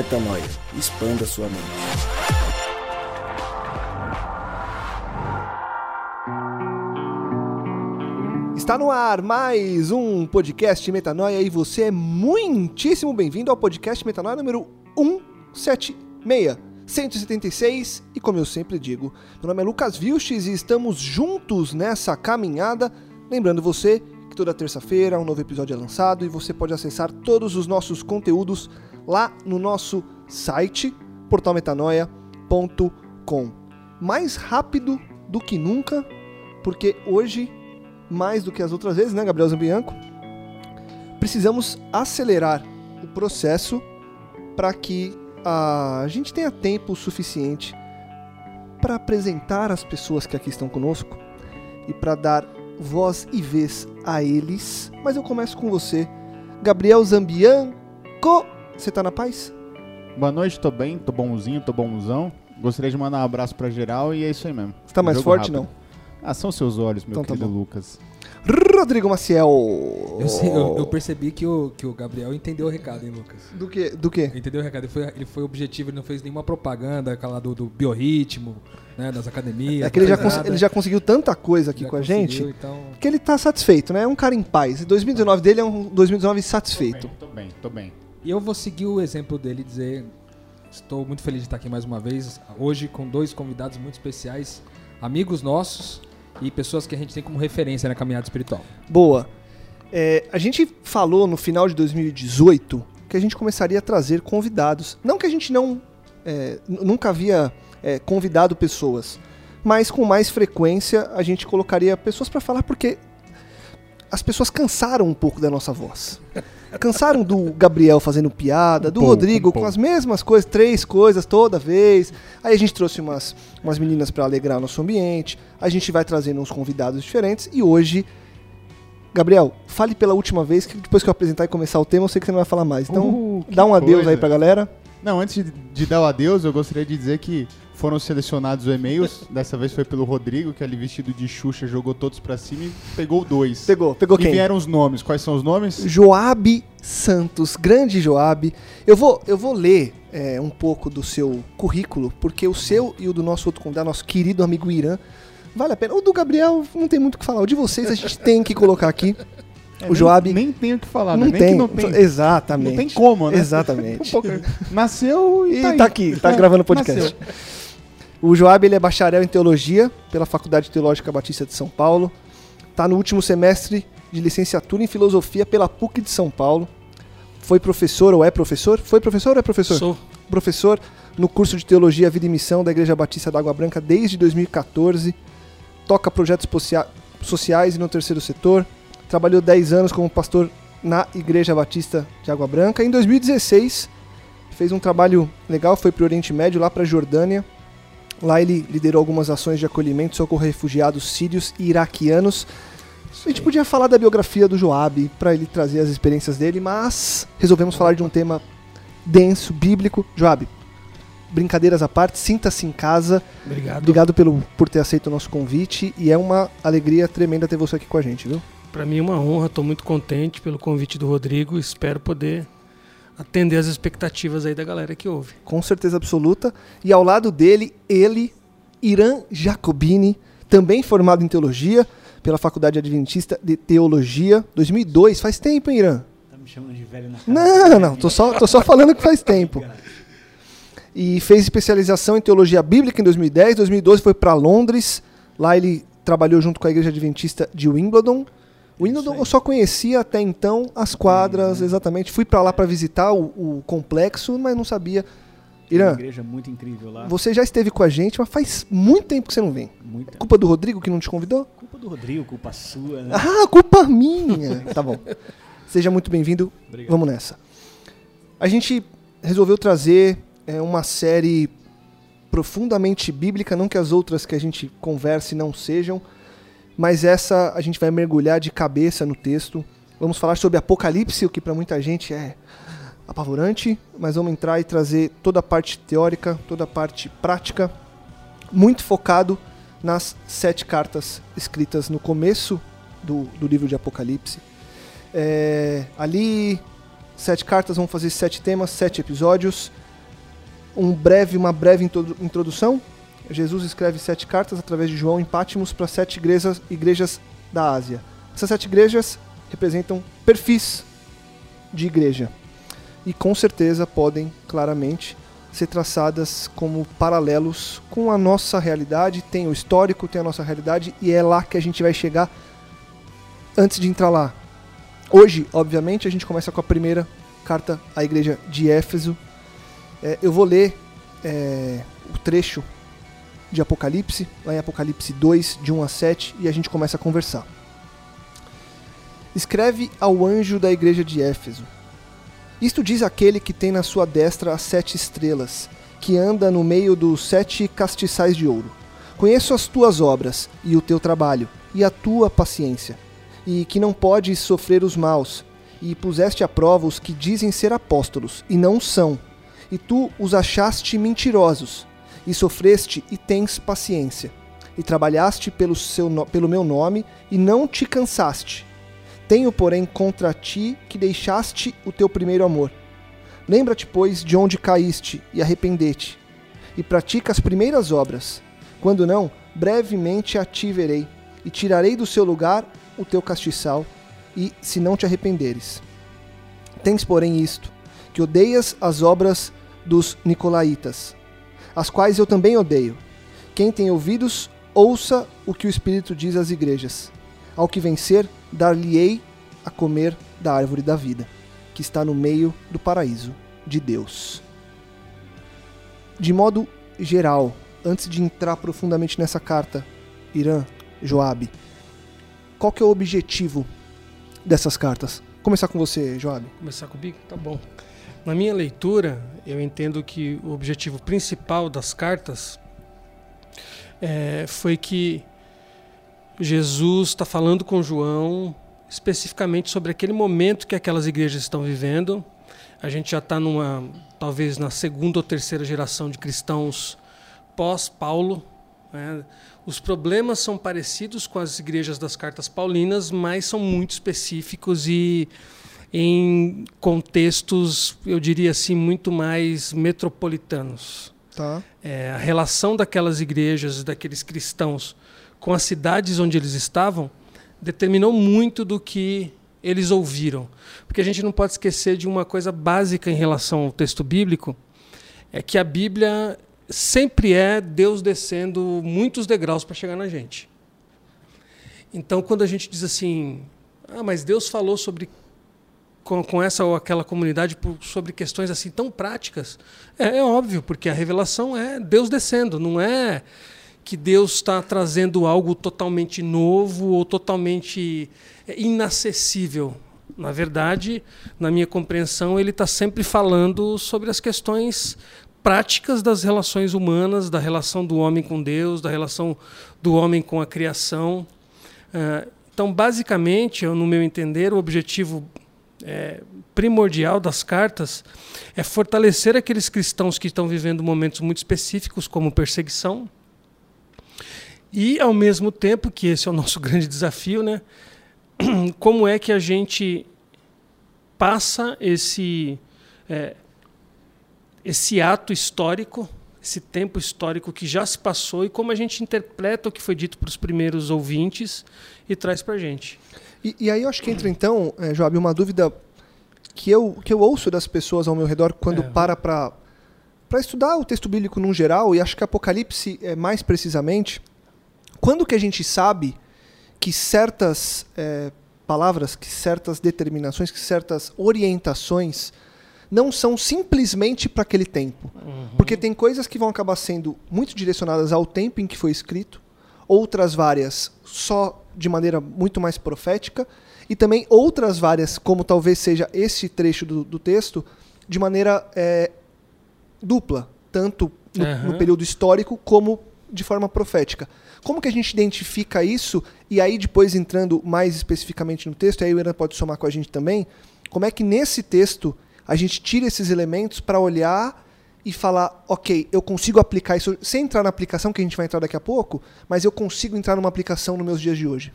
Metanoia. Expanda sua mente. Está no ar mais um podcast Metanoia e você é muitíssimo bem-vindo ao podcast Metanoia número 176, 176. E como eu sempre digo, meu nome é Lucas Vilches e estamos juntos nessa caminhada. Lembrando você que toda terça-feira um novo episódio é lançado e você pode acessar todos os nossos conteúdos lá no nosso site portalmetanoia.com. Mais rápido do que nunca, porque hoje mais do que as outras vezes, né, Gabriel Zambianco? Precisamos acelerar o processo para que a gente tenha tempo suficiente para apresentar as pessoas que aqui estão conosco e para dar voz e vez a eles. Mas eu começo com você, Gabriel Zambianco. Você tá na paz? Boa noite, tô bem, tô bonzinho, tô bonzão. Gostaria de mandar um abraço pra geral e é isso aí mesmo. Você tá mais Jogo forte, rápido. Ah, são seus olhos, meu Então tá querido bom. Lucas. não? Rodrigo Maciel. Eu, sei, eu, eu percebi que o, que o Gabriel entendeu o recado, hein, Lucas? Do que? Do que? Entendeu o recado? Ele foi, ele foi objetivo, ele não fez nenhuma propaganda, aquela do, do biorritmo, né, das academias. É que ele já, não fez cons- nada. ele já conseguiu tanta coisa aqui Já com a conseguiu, gente Então, que ele tá satisfeito, né? É um cara em paz. 2019 dele é um 2019 satisfeito. Tô bem, tô bem. E eu vou seguir o exemplo dele e dizer: estou muito feliz de estar aqui mais uma vez, hoje com dois convidados muito especiais, amigos nossos e pessoas que a gente tem como referência na caminhada espiritual. Boa. É, a gente falou no final de 2018 que a gente começaria a trazer convidados. Não que a gente não é, nunca havia é, convidado pessoas, mas com mais frequência a gente colocaria pessoas para falar porque as pessoas cansaram um pouco da nossa voz. Cansaram do Gabriel fazendo piada, do Rodrigo com as mesmas coisas, três coisas toda vez. Aí a gente trouxe umas, umas meninas para alegrar nosso ambiente. A gente vai trazendo uns convidados diferentes e hoje Gabriel, fale pela última vez, que depois que eu apresentar e começar o tema, eu sei que você não vai falar mais. Então, Uh, dá um adeus coisa. aí pra galera. Não, antes de, de dar o adeus, eu gostaria de dizer que foram selecionados os e-mails. Dessa vez foi pelo Rodrigo, que ali vestido de Xuxa jogou todos pra cima e pegou dois. Pegou, pegou e quem? vieram os nomes. Quais são os nomes? Joab Santos, grande Joab. Eu vou, eu vou ler é, um pouco do seu currículo, porque o seu e o do nosso outro convidado, nosso querido amigo Irã, vale a pena. O do Gabriel não tem muito o que falar. O de vocês a gente tem que colocar aqui. É, o nem- Joab- Nem, tem o que falar, não, né? Nem tem. que não tem. Exatamente. Não tem como, né? Exatamente. Um pouco- Nasceu e, E tá, tá, aqui, tá É, gravando o podcast. nasceu. O Joab ele é bacharel em teologia pela Faculdade Teológica Batista de São Paulo. Tá no último semestre de licenciatura em filosofia pela PUC de São Paulo. Foi professor ou é professor? Foi professor ou é professor? Sou. Professor no curso de Teologia, Vida e Missão da Igreja Batista da Água Branca desde 2014. Toca projetos sociais e no terceiro setor. Trabalhou 10 anos como pastor na Igreja Batista de Água Branca. Em 2016, fez um trabalho legal, foi para o Oriente Médio, lá para a Jordânia. Lá ele liderou algumas ações de acolhimento, socorro a refugiados sírios e iraquianos. A gente podia falar da biografia do Joab para ele trazer as experiências dele, mas resolvemos falar de um tema denso, bíblico. Joab, brincadeiras à parte, sinta-se em casa. Obrigado. Obrigado pelo, por ter aceito o nosso convite e é uma alegria tremenda ter você aqui com a gente, viu? Para mim é uma honra, estou muito contente pelo convite do Rodrigo. Espero poder atender as expectativas aí da galera que ouve. Com certeza absoluta. E ao lado dele, ele, Irã Jacobini, também formado em teologia pela Faculdade Adventista de Teologia, 2002. Faz tempo, hein, Irã? Tá me chamando de velho na cara. Não, não, tô só, tô só falando que faz tempo. E fez especialização em teologia bíblica em 2010. 2012 foi para Londres. Lá ele trabalhou junto com a Igreja Adventista de Wimbledon. Wimbledon eu só conhecia até então as quadras, exatamente. Fui para lá para visitar o, o complexo, mas não sabia. Tem uma Irã, igreja muito incrível lá. você já esteve com a gente, mas faz muito tempo que você não vem. Muita Culpa do Rodrigo que não te convidou? culpa do Rodrigo, culpa sua, né? Ah, culpa minha. tá bom. Seja muito bem-vindo. Vamos nessa. A gente resolveu trazer é, uma série profundamente bíblica, não que as outras que a gente converse não sejam, mas essa a gente vai mergulhar de cabeça no texto. Vamos falar sobre Apocalipse, o que para muita gente é apavorante, mas vamos entrar e trazer toda a parte teórica, toda a parte prática, muito focado nas sete cartas escritas no começo do, do livro de Apocalipse. É, ali, sete cartas vão fazer sete temas, sete episódios. um breve, uma breve introdu- introdução. Jesus escreve sete cartas através de João em Pátimos para sete igrejas, igrejas da Ásia. Essas sete igrejas representam perfis de igreja e com certeza podem claramente ser traçadas como paralelos com a nossa realidade. Tem o histórico, tem a nossa realidade e é lá que a gente vai chegar antes de entrar lá. Hoje, obviamente, a gente começa com a primeira carta à igreja de Éfeso. É, eu vou ler é, o trecho de Apocalipse, lá em Apocalipse 2, de 1 a 7, e a gente começa a conversar. Escreve ao anjo da igreja de Éfeso. Isto diz aquele que tem na sua destra as sete estrelas, que anda no meio dos sete castiçais de ouro. Conheço as tuas obras, e o teu trabalho, e a tua paciência, e que não podes sofrer os maus, e puseste à prova os que dizem ser apóstolos, e não são, e tu os achaste mentirosos, e sofreste e tens paciência, e trabalhaste pelo, seu, pelo meu nome, e não te cansaste. Tenho, porém, contra ti que deixaste o teu primeiro amor. Lembra-te, pois, de onde caíste, e arrependete, e pratica as primeiras obras. Quando não, brevemente a ti verei, e tirarei do seu lugar o teu castiçal, e se não te arrependeres. Tens, porém, isto, que odeias as obras dos Nicolaitas, as quais eu também odeio. Quem tem ouvidos, ouça o que o Espírito diz às igrejas. Ao que vencer, dar-lhe-ei a comer da árvore da vida, que está no meio do paraíso de Deus. De modo geral, antes de entrar profundamente nessa carta, Irã, Joabe, qual que é o objetivo dessas cartas? Começar com você, Joabe. Começar comigo? Tá bom. Na minha leitura, eu entendo que o objetivo principal das cartas é, foi que Jesus está falando com João especificamente sobre aquele momento que aquelas igrejas estão vivendo. A gente já está numa, talvez na segunda ou terceira geração de cristãos pós-Paulo. né? Os problemas são parecidos com as igrejas das cartas paulinas, mas são muito específicos e em contextos, eu diria assim, muito mais metropolitanos. Tá? É, a relação daquelas igrejas, daqueles cristãos com as cidades onde eles estavam, determinou muito do que eles ouviram. Porque a gente não pode esquecer de uma coisa básica em relação ao texto bíblico, é que a Bíblia sempre é Deus descendo muitos degraus para chegar na gente. Então, quando a gente diz assim, ah, mas Deus falou sobre com, com essa ou aquela comunidade por, sobre questões assim tão práticas, é, é óbvio, porque a revelação é Deus descendo, não é que Deus está trazendo algo totalmente novo ou totalmente é, inacessível. Na verdade, na minha compreensão, ele está sempre falando sobre as questões práticas das relações humanas, da relação do homem com Deus, da relação do homem com a criação. Ah, Então, basicamente, no meu entender, o objetivo é, primordial das cartas é fortalecer aqueles cristãos que estão vivendo momentos muito específicos, como perseguição, e, ao mesmo tempo, que esse é o nosso grande desafio, né? como é que a gente passa esse, é, esse ato histórico, esse tempo histórico que já se passou e como a gente interpreta o que foi dito para os primeiros ouvintes e traz para a gente. E, e aí eu acho que entra então, é, Joab, uma dúvida que eu, que eu ouço das pessoas ao meu redor quando É. para para estudar o texto bíblico num geral, e acho que Apocalipse é mais precisamente, quando que a gente sabe que certas é, palavras, que certas determinações, que certas orientações não são simplesmente para aquele tempo. Porque tem coisas que vão acabar sendo muito direcionadas ao tempo em que foi escrito, outras várias só de maneira muito mais profética, e também outras várias, como talvez seja esse trecho do, do texto, de maneira é, dupla, tanto no, Aham. no período histórico como de forma profética. Como que a gente identifica isso? E aí, depois entrando mais especificamente no texto, aí o Eran pode somar com a gente também, como é que nesse texto a gente tira esses elementos para olhar e falar, ok, eu consigo aplicar isso, sem entrar na aplicação, que a gente vai entrar daqui a pouco, mas eu consigo entrar numa aplicação nos meus dias de hoje.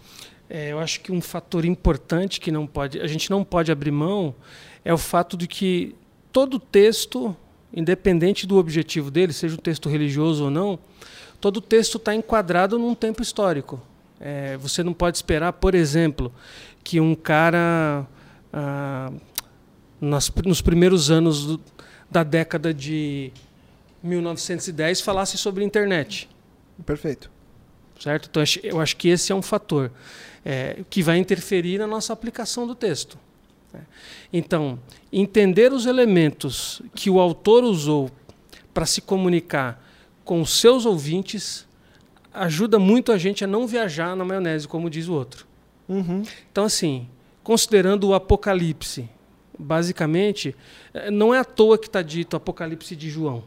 É, eu acho que um fator importante que não pode, a gente não pode abrir mão é o fato de que todo texto independente do objetivo dele, seja um texto religioso ou não, todo texto está enquadrado num tempo histórico. É, você não pode esperar, por exemplo, que um cara ah, nas, nos primeiros anos do, da década de 1910 falasse sobre internet. Perfeito. Certo? Então eu acho que esse é um fator é, que vai interferir na nossa aplicação do texto. né? Então, entender os elementos que o autor usou para se comunicar com os seus ouvintes ajuda muito a gente a não viajar na maionese, como diz o outro. Uhum. Então, assim, considerando o Apocalipse, basicamente, eh, não é à toa que está dito Apocalipse de João.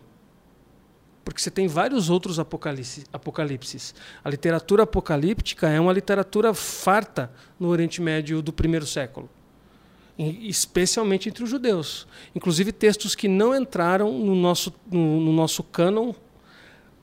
Porque você tem vários outros apocalipse, apocalipses. A literatura apocalíptica é uma literatura farta no Oriente Médio do primeiro século, especialmente entre os judeus. Inclusive textos que não entraram no nosso, no, no nosso cânon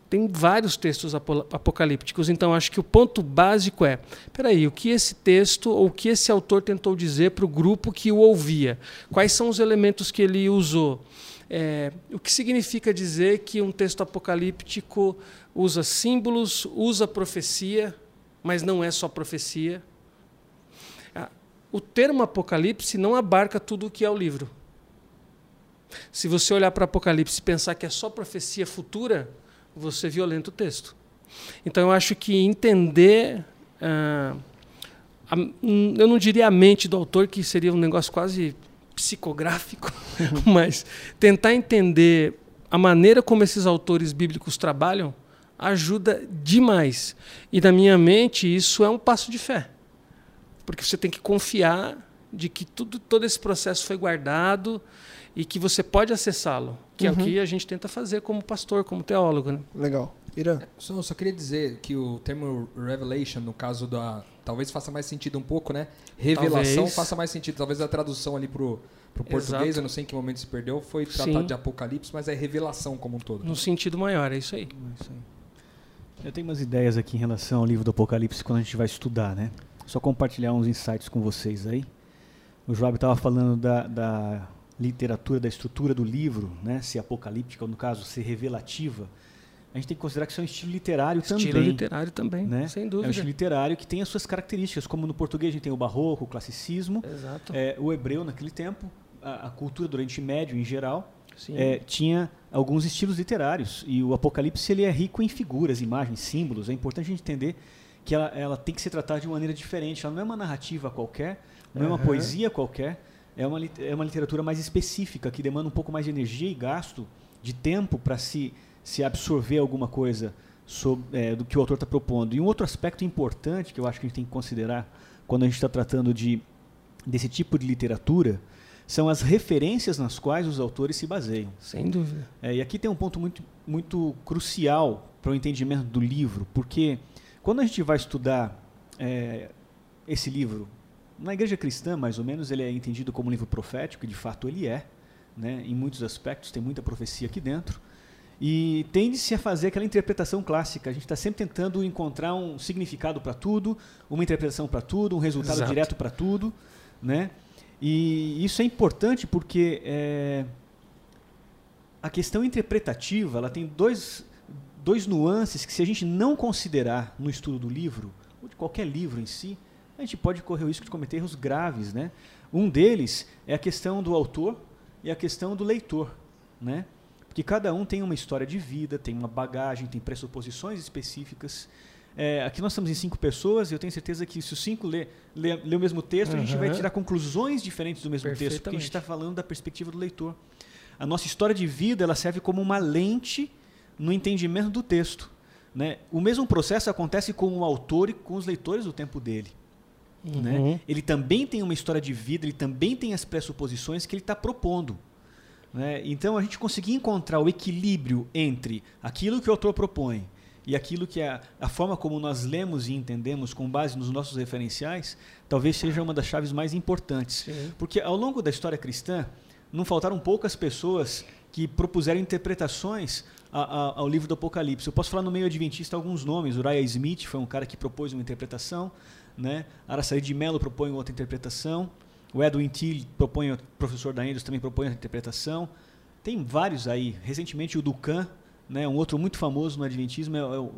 tem vários textos apo- apocalípticos. Então, acho que o ponto básico é: peraí, o que esse texto ou o que esse autor tentou dizer para o grupo que o ouvia? Quais são os elementos que ele usou? É, o que significa dizer que um texto apocalíptico usa símbolos, usa profecia, mas não é só profecia? O termo Apocalipse não abarca tudo o que é o livro. Se você olhar para Apocalipse e pensar que é só profecia futura, você violenta o texto. Então eu acho que entender. ah, a- hum, eu não diria a mente do autor, que seria um negócio quase psicográfico, mas tentar entender a maneira como esses autores bíblicos trabalham ajuda demais. E na minha mente, isso é um passo de fé. Porque você tem que confiar de que tudo, todo esse processo foi guardado e que você pode acessá-lo, que é o Uhum. que a gente tenta fazer como pastor, como teólogo. Né? Legal. Irã. Só, só queria dizer que o termo revelation, no caso da. Talvez faça mais sentido um pouco, né? Revelação Talvez. faça mais sentido. Talvez a tradução ali pro, pro português, Exato. eu não sei em que momento se perdeu, foi Sim. tratado de Apocalipse, mas é revelação como um todo. No sentido maior, é isso aí. Isso aí. Eu tenho umas ideias aqui em relação ao livro do Apocalipse quando a gente vai estudar, né? Só compartilhar uns insights com vocês aí. O Joab estava falando da, da literatura, da estrutura do livro, né? Se apocalíptica, ou no caso, ser revelativa. A gente tem que considerar que isso é um estilo literário Estilo também. literário também, né? sem É um dúvida. estilo literário que tem as suas características, como no português a gente tem o barroco, o classicismo, Exato. é, o hebreu naquele tempo, a, a cultura do Oriente Médio em geral, é, tinha alguns estilos literários e o Apocalipse ele é rico em figuras, imagens, símbolos. É importante a gente entender que ela, ela tem que ser tratada de uma maneira diferente. Ela não é uma narrativa qualquer, não é uma poesia qualquer. É uma, é uma literatura mais específica que demanda um pouco mais de energia e gasto de tempo para se, se absorver alguma coisa sob- é, do que o autor está propondo. E um outro aspecto importante que eu acho que a gente tem que considerar quando a gente está tratando de, desse tipo de literatura são as referências nas quais os autores se baseiam. Sem dúvida. É, e aqui tem um ponto muito, muito crucial para o entendimento do livro, porque quando a gente vai estudar é, esse livro, na igreja cristã, mais ou menos, ele é entendido como um livro profético, e de fato ele é, né, em muitos aspectos, tem muita profecia aqui dentro, e tende-se a fazer aquela interpretação clássica. A gente está sempre tentando encontrar um significado para tudo, uma interpretação para tudo, um resultado Exato. direto para tudo, né? E isso é importante porque é, a questão interpretativa ela tem dois, dois nuances que, se a gente não considerar no estudo do livro, ou de qualquer livro em si, a gente pode correr o risco de cometer erros graves. Né? Um deles é a questão do autor e a questão do leitor. Né? Porque cada um tem uma história de vida, tem uma bagagem, tem pressuposições específicas. É, aqui nós estamos em cinco pessoas e eu tenho certeza que se os cinco ler, ler, ler o mesmo texto, a gente vai tirar conclusões diferentes do mesmo texto, porque a gente está falando da perspectiva do leitor. A nossa história de vida ela serve como uma lente no entendimento do texto. Né? O mesmo processo acontece com o autor e com os leitores do tempo dele. Né? Uhum. Ele também tem uma história de vida, ele também tem as pressuposições que ele está propondo. Né? Então a gente conseguir encontrar o equilíbrio entre aquilo que o autor propõe e aquilo que é a, a forma como nós lemos e entendemos com base nos nossos referenciais, talvez seja uma das chaves mais importantes. Sim. Porque ao longo da história cristã, não faltaram poucas pessoas que propuseram interpretações a- a- ao livro do Apocalipse. Eu posso falar no meio adventista alguns nomes. Uriah Smith foi um cara que propôs uma interpretação. Né? Araçaí de Mello propõe outra interpretação. O Edwin Till propõe, o professor da também propõe outra interpretação. Tem vários aí. Recentemente o Ducan, né, um outro muito famoso no Adventismo é, é o,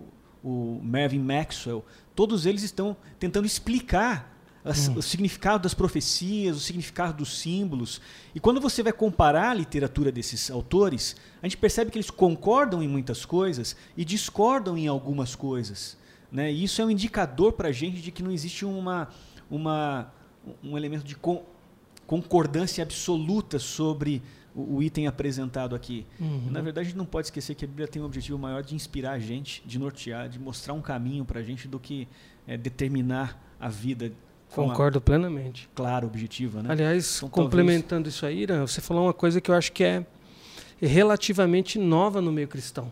o Mervyn Maxwell. Todos eles estão tentando explicar as- o significado das profecias, o significado dos símbolos. E quando você vai comparar a literatura desses autores, a gente percebe que eles concordam em muitas coisas e discordam em algumas coisas. Né? E isso é um indicador para a gente de que não existe uma, uma, um elemento de con- concordância absoluta sobre o, o item apresentado aqui. Uhum. Na verdade, a gente não pode esquecer que a Bíblia tem um objetivo maior de inspirar a gente, de nortear, de mostrar um caminho para a gente do que é, determinar a vida Concordo plenamente. clara, objetiva. Né? Aliás, Então, complementando isso aí, Irã, você falou uma coisa que eu acho que é relativamente nova no meio cristão,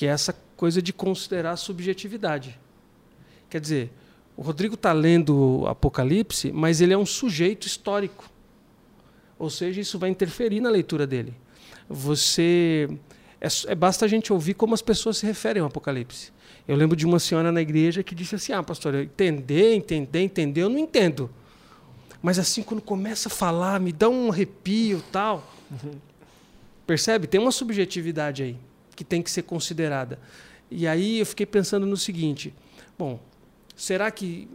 que é essa coisa de considerar a subjetividade. Quer dizer, o Rodrigo está lendo Apocalipse, mas ele é um sujeito histórico. Ou seja, isso vai interferir na leitura dele. Você é, é- basta a gente ouvir como as pessoas se referem ao Apocalipse. Eu lembro de uma senhora na igreja que disse assim: "Ah, pastor, eu entender, entender, entender, eu não entendo. Mas assim, quando começa a falar, me dá um arrepio tal. Percebe? Tem uma subjetividade aí que tem que ser considerada. E aí eu fiquei pensando no seguinte: bom, será que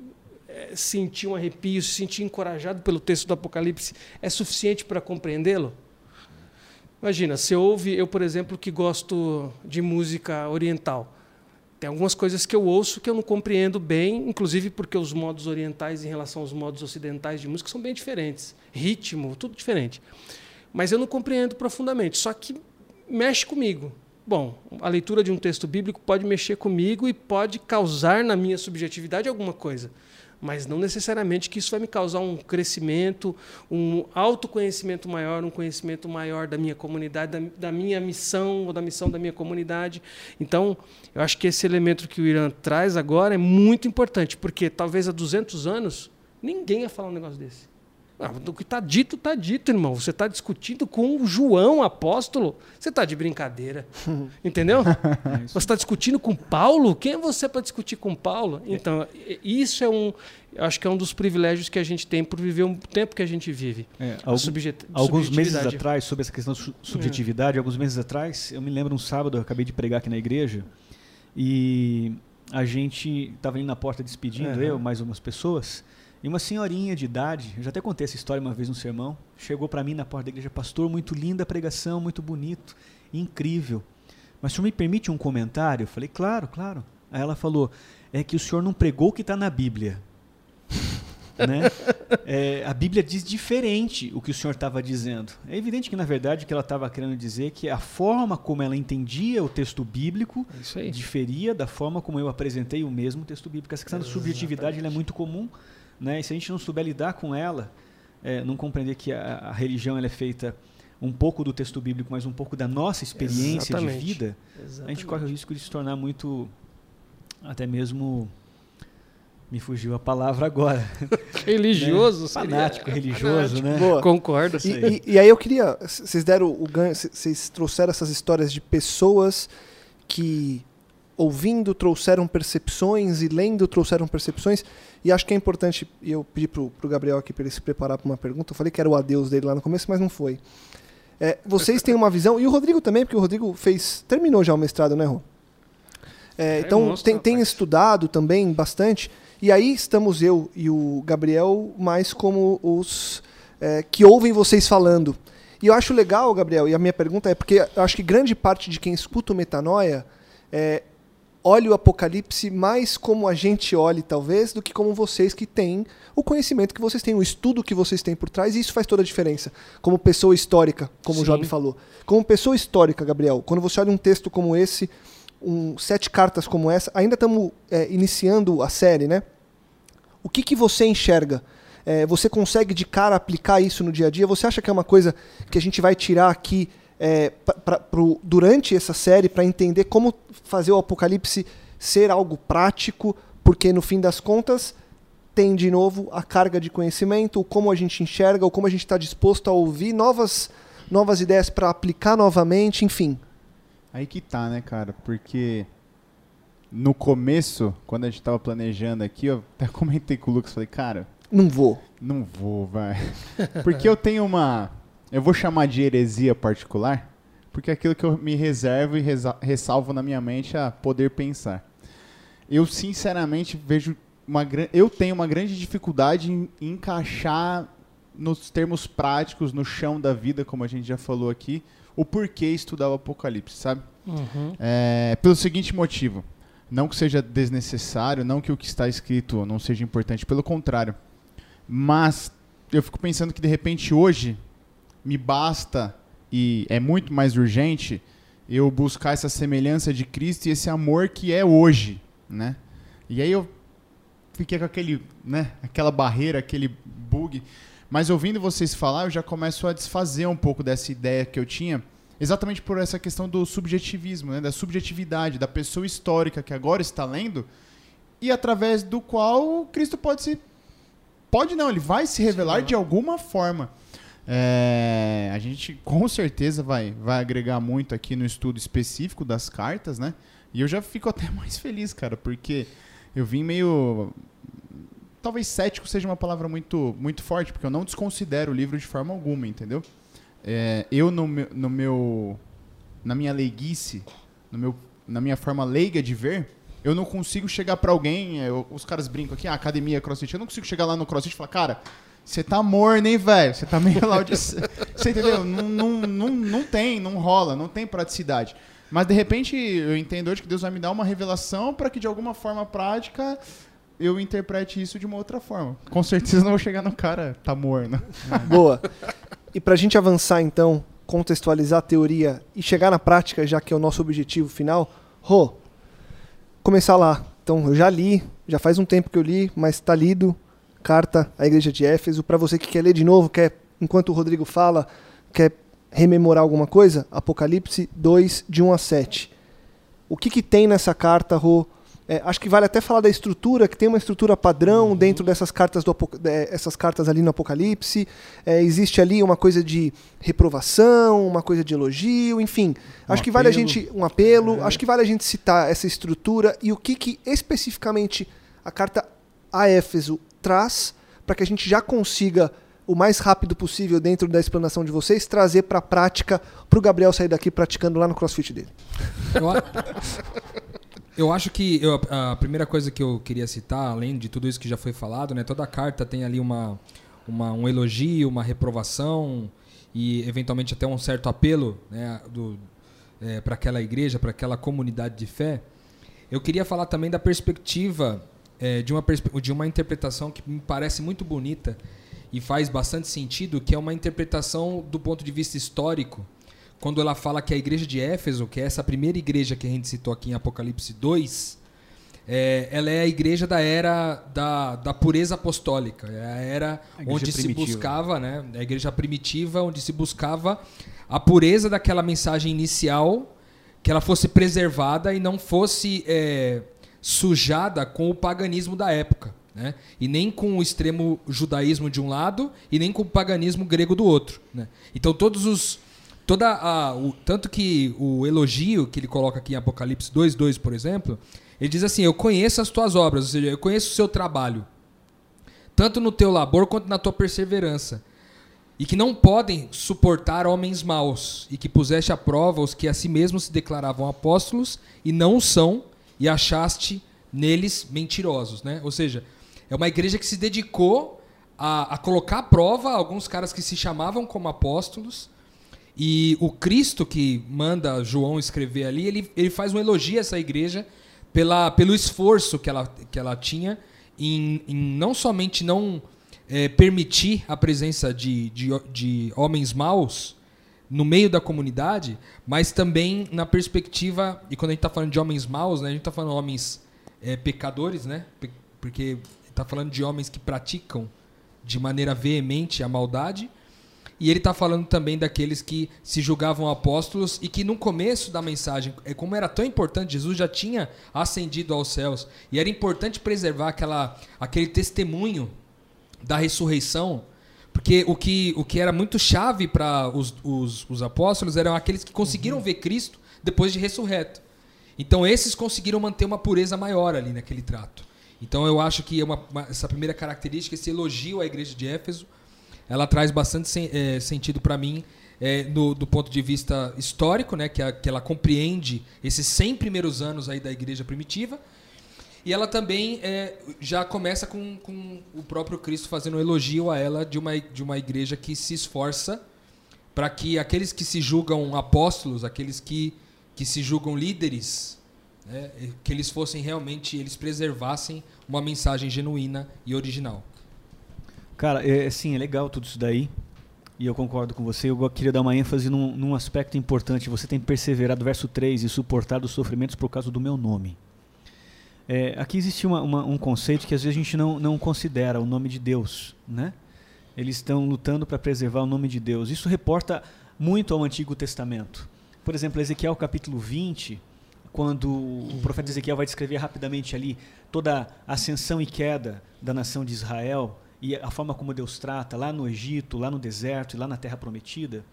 eh, sentir um arrepio, se sentir encorajado pelo texto do Apocalipse é suficiente para compreendê-lo? Imagina, você ouve, eu, por exemplo, que gosto de música oriental. Tem algumas coisas que eu ouço que eu não compreendo bem, inclusive porque os modos orientais em relação aos modos ocidentais de música são bem diferentes. Ritmo, tudo diferente. Mas eu não compreendo profundamente, só que mexe comigo. Bom, a leitura de um texto bíblico pode mexer comigo e pode causar na minha subjetividade alguma coisa. Mas não necessariamente que isso vai me causar um crescimento, um autoconhecimento maior, um conhecimento maior da minha comunidade, da, da minha missão ou da missão da minha comunidade. Então, eu acho que esse elemento que o Irã traz agora é muito importante, porque talvez há 200 anos ninguém ia falar um negócio desse. Ah, do que está dito, está dito, irmão. Você está discutindo com o João, apóstolo. Você está de brincadeira. Entendeu? Você está discutindo com Paulo? Quem é você para discutir com Paulo? Então, i- isso é um. Acho que é um dos privilégios que a gente tem por viver o tempo que a gente vive. É, A algum- Alguns meses atrás, sobre essa questão da su- subjetividade, alguns meses atrás, eu me lembro um sábado, eu acabei de pregar aqui na igreja, e a gente estava indo na porta despedindo, eu, mais umas pessoas, e uma senhorinha de idade, eu já até contei essa história uma vez no sermão, chegou para mim na porta da igreja, pastor, muito linda a pregação, muito bonito, incrível. Mas o senhor me permite um comentário? Eu falei, claro, claro. Aí ela falou, é que o senhor não pregou o que está na Bíblia. né? É, a Bíblia diz diferente o que o senhor estava dizendo. É evidente que, na verdade, o que ela estava querendo dizer é que a forma como ela entendia o texto bíblico É diferia da forma como eu apresentei o mesmo texto bíblico. Essa questão da subjetividade é muito comum. Né? E se a gente não souber lidar com ela, é, não compreender que a, a religião ela é feita um pouco do texto bíblico, mas um pouco da nossa experiência Exatamente. de vida, a gente corre o risco de se tornar muito, até mesmo, me fugiu a palavra agora, Religioso, né? seria- fanático, religioso, né? Boa. Concordo. E, e- e aí eu queria. Vocês deram o ganho. Vocês trouxeram essas histórias de pessoas que, ouvindo, trouxeram percepções e lendo, trouxeram percepções. E acho que é importante. E eu pedi pro, pro Gabriel aqui para ele se preparar para uma pergunta. Eu falei que era o adeus dele lá no começo, mas não foi. É, vocês têm uma visão. E o Rodrigo também, porque o Rodrigo fez. Terminou já o mestrado, né, Rô? É, É então monstro, tem, tem estudado também bastante. E aí estamos eu e o Gabriel mais como os é, que ouvem vocês falando. E eu acho legal, Gabriel, e a minha pergunta é porque eu acho que grande parte de quem escuta o Metanoia é, olha o Apocalipse mais como a gente olha, talvez, do que como vocês que têm o conhecimento que vocês têm, o estudo que vocês têm por trás, e isso faz toda a diferença. Como pessoa histórica, como o Sim. Job falou. Como pessoa histórica, Gabriel, quando você olha um texto como esse, um, sete cartas como essa, ainda estamos é, iniciando a série, né? O que, que você enxerga? É, você consegue de cara aplicar isso no dia a dia? Você acha que é uma coisa que a gente vai tirar aqui é, pra- pro- durante essa série para entender como fazer o Apocalipse ser algo prático? Porque no fim das contas tem de novo a carga de conhecimento, o como a gente enxerga, o como a gente está disposto a ouvir novas, novas ideias para aplicar novamente, enfim. Aí que tá, né, cara? Porque no começo, quando a gente tava planejando aqui, eu até comentei com o Lucas, falei, cara, Não vou. não vou, vai. Porque eu tenho uma. Eu vou chamar de heresia particular, porque é aquilo que eu me reservo e ressalvo na minha mente a poder pensar. Eu sinceramente vejo uma eu tenho uma grande dificuldade em encaixar nos termos práticos, no chão da vida, como a gente já falou aqui, o porquê estudar o Apocalipse, sabe? Uhum. É, pelo seguinte motivo. Não que seja desnecessário, não que o que está escrito não seja importante, pelo contrário. Mas eu fico pensando que de repente hoje me basta e é muito mais urgente eu buscar essa semelhança de Cristo e esse amor que é hoje, né? E aí eu fiquei com aquele, né, aquela barreira, aquele bug. Mas ouvindo vocês falar, eu já começo a desfazer um pouco dessa ideia que eu tinha, exatamente por essa questão do subjetivismo, né, da subjetividade, da pessoa histórica que agora está lendo e através do qual Cristo pode se pode não, ele vai se revelar de alguma forma. É, a gente com certeza vai, vai agregar muito aqui no estudo específico das cartas, né? E eu já fico até mais feliz, cara, porque eu vim meio. Talvez cético seja uma palavra muito, muito forte, porque eu não desconsidero o livro de forma alguma, entendeu? É, eu, no meu, no meu. Na minha leiguice, no meu, na minha forma leiga de ver, eu não consigo chegar pra alguém. é, eu- os caras brincam aqui, ah, academia, crossfit. Eu não consigo chegar lá no crossfit e falar, cara, você tá morno, hein, velho? Você tá meio lá de. Você entendeu? Não, não, não, não tem, não rola, não tem praticidade. Mas de repente eu entendo hoje que Deus vai me dar uma revelação para que de alguma forma prática eu interprete isso de uma outra forma. Com certeza não vou chegar no cara, tá morno. Boa. E pra gente avançar então, contextualizar a teoria e chegar na prática, já que é o nosso objetivo final, Rô, começar lá. Então, eu já li, já faz um tempo que eu li, mas tá lido, carta à Igreja de Éfeso. Pra você que quer ler de novo, quer, enquanto o Rodrigo fala, quer rememorar alguma coisa, Apocalipse 2, de 1 a 7. O que, que tem nessa carta, Rô? É, acho que vale até falar da estrutura, que tem uma estrutura padrão dentro dessas cartas, do, é, essas cartas ali no Apocalipse. É, existe ali uma coisa de reprovação, uma coisa de elogio, enfim. acho que vale a apelo. gente. Um apelo. Acho que vale a gente citar essa estrutura e o que, que especificamente a carta a Éfeso traz para que a gente já consiga, o mais rápido possível, dentro da explanação de vocês, trazer para a prática, para o Gabriel sair daqui praticando lá no crossfit dele. Eu, a- eu acho que eu- a primeira coisa que eu queria citar, além de tudo isso que já foi falado, né, toda carta tem ali uma, uma- um elogio, uma reprovação e eventualmente até um certo apelo né, para aquela igreja, para aquela comunidade de fé. Eu queria falar também da perspectiva eh, de, uma de uma interpretação que me parece muito bonita e faz bastante sentido, que é uma interpretação do ponto de vista histórico quando ela fala que a igreja de Éfeso, que é essa primeira igreja que a gente citou aqui em Apocalipse 2, é, ela é a igreja da era da, da pureza apostólica. É a era A onde se primitiva. buscava, né? A igreja primitiva, onde se buscava a pureza daquela mensagem inicial, que ela fosse preservada e não fosse é, sujada com o paganismo da época. Né? E nem com o extremo judaísmo de um lado e nem com o paganismo grego do outro. Né? Então todos os toda a, o, tanto que o elogio que ele coloca aqui em Apocalipse 2:2, por exemplo, ele diz assim: "Eu conheço as tuas obras, ou seja, eu conheço o seu trabalho, tanto no teu labor quanto na tua perseverança, e que não podem suportar homens maus, e que puseste à prova os que a si mesmos se declaravam apóstolos e não são, e achaste neles mentirosos", né? Ou seja, é uma igreja que se dedicou a, a colocar à prova alguns caras que se chamavam como apóstolos, e o Cristo que manda João escrever ali, ele, ele faz um elogio a essa igreja pela, pelo esforço que ela, que ela tinha em, em não somente não eh, permitir a presença de, de, de homens maus no meio da comunidade, mas também na perspectiva, e quando a gente está falando de homens maus, né, a gente está falando de homens eh, pecadores, né, porque está falando de homens que praticam de maneira veemente a maldade, e ele está falando também daqueles que se julgavam apóstolos e que no começo da mensagem, é como era tão importante, Jesus já tinha ascendido aos céus e era importante preservar aquela, aquele testemunho da ressurreição, porque o que, o que era muito chave para os, os, os apóstolos eram aqueles que conseguiram ver Cristo depois de ressurreto. Então esses conseguiram manter uma pureza maior ali naquele trato. Então eu acho que é uma, uma- essa primeira característica, esse elogio à igreja de Éfeso, ela traz bastante sen- eh, sentido para mim é, no- do ponto de vista histórico, né, que, a- que ela compreende esses 100 primeiros anos aí da igreja primitiva. E ela também é, já começa com, com o próprio Cristo fazendo um elogio a ela de uma, de uma igreja que se esforça para que aqueles que se julgam apóstolos, aqueles que, que se julgam líderes, né, que eles fossem realmente, eles preservassem uma mensagem genuína e original. Cara, é, sim, é legal tudo isso daí. E eu concordo com você. Eu queria dar uma ênfase num, num aspecto importante. Você tem perseverado, verso 3, e suportado os sofrimentos por causa do meu nome. É, aqui existe uma- uma- um conceito que às vezes a gente não, não considera, o nome de Deus. Né? Eles estão lutando para preservar o nome de Deus. Isso reporta muito ao Antigo Testamento. Por exemplo, Ezequiel capítulo 20, quando o profeta Ezequiel vai descrever rapidamente ali toda a ascensão e queda da nação de Israel e a forma como Deus trata lá no Egito, lá no deserto e lá na terra prometida,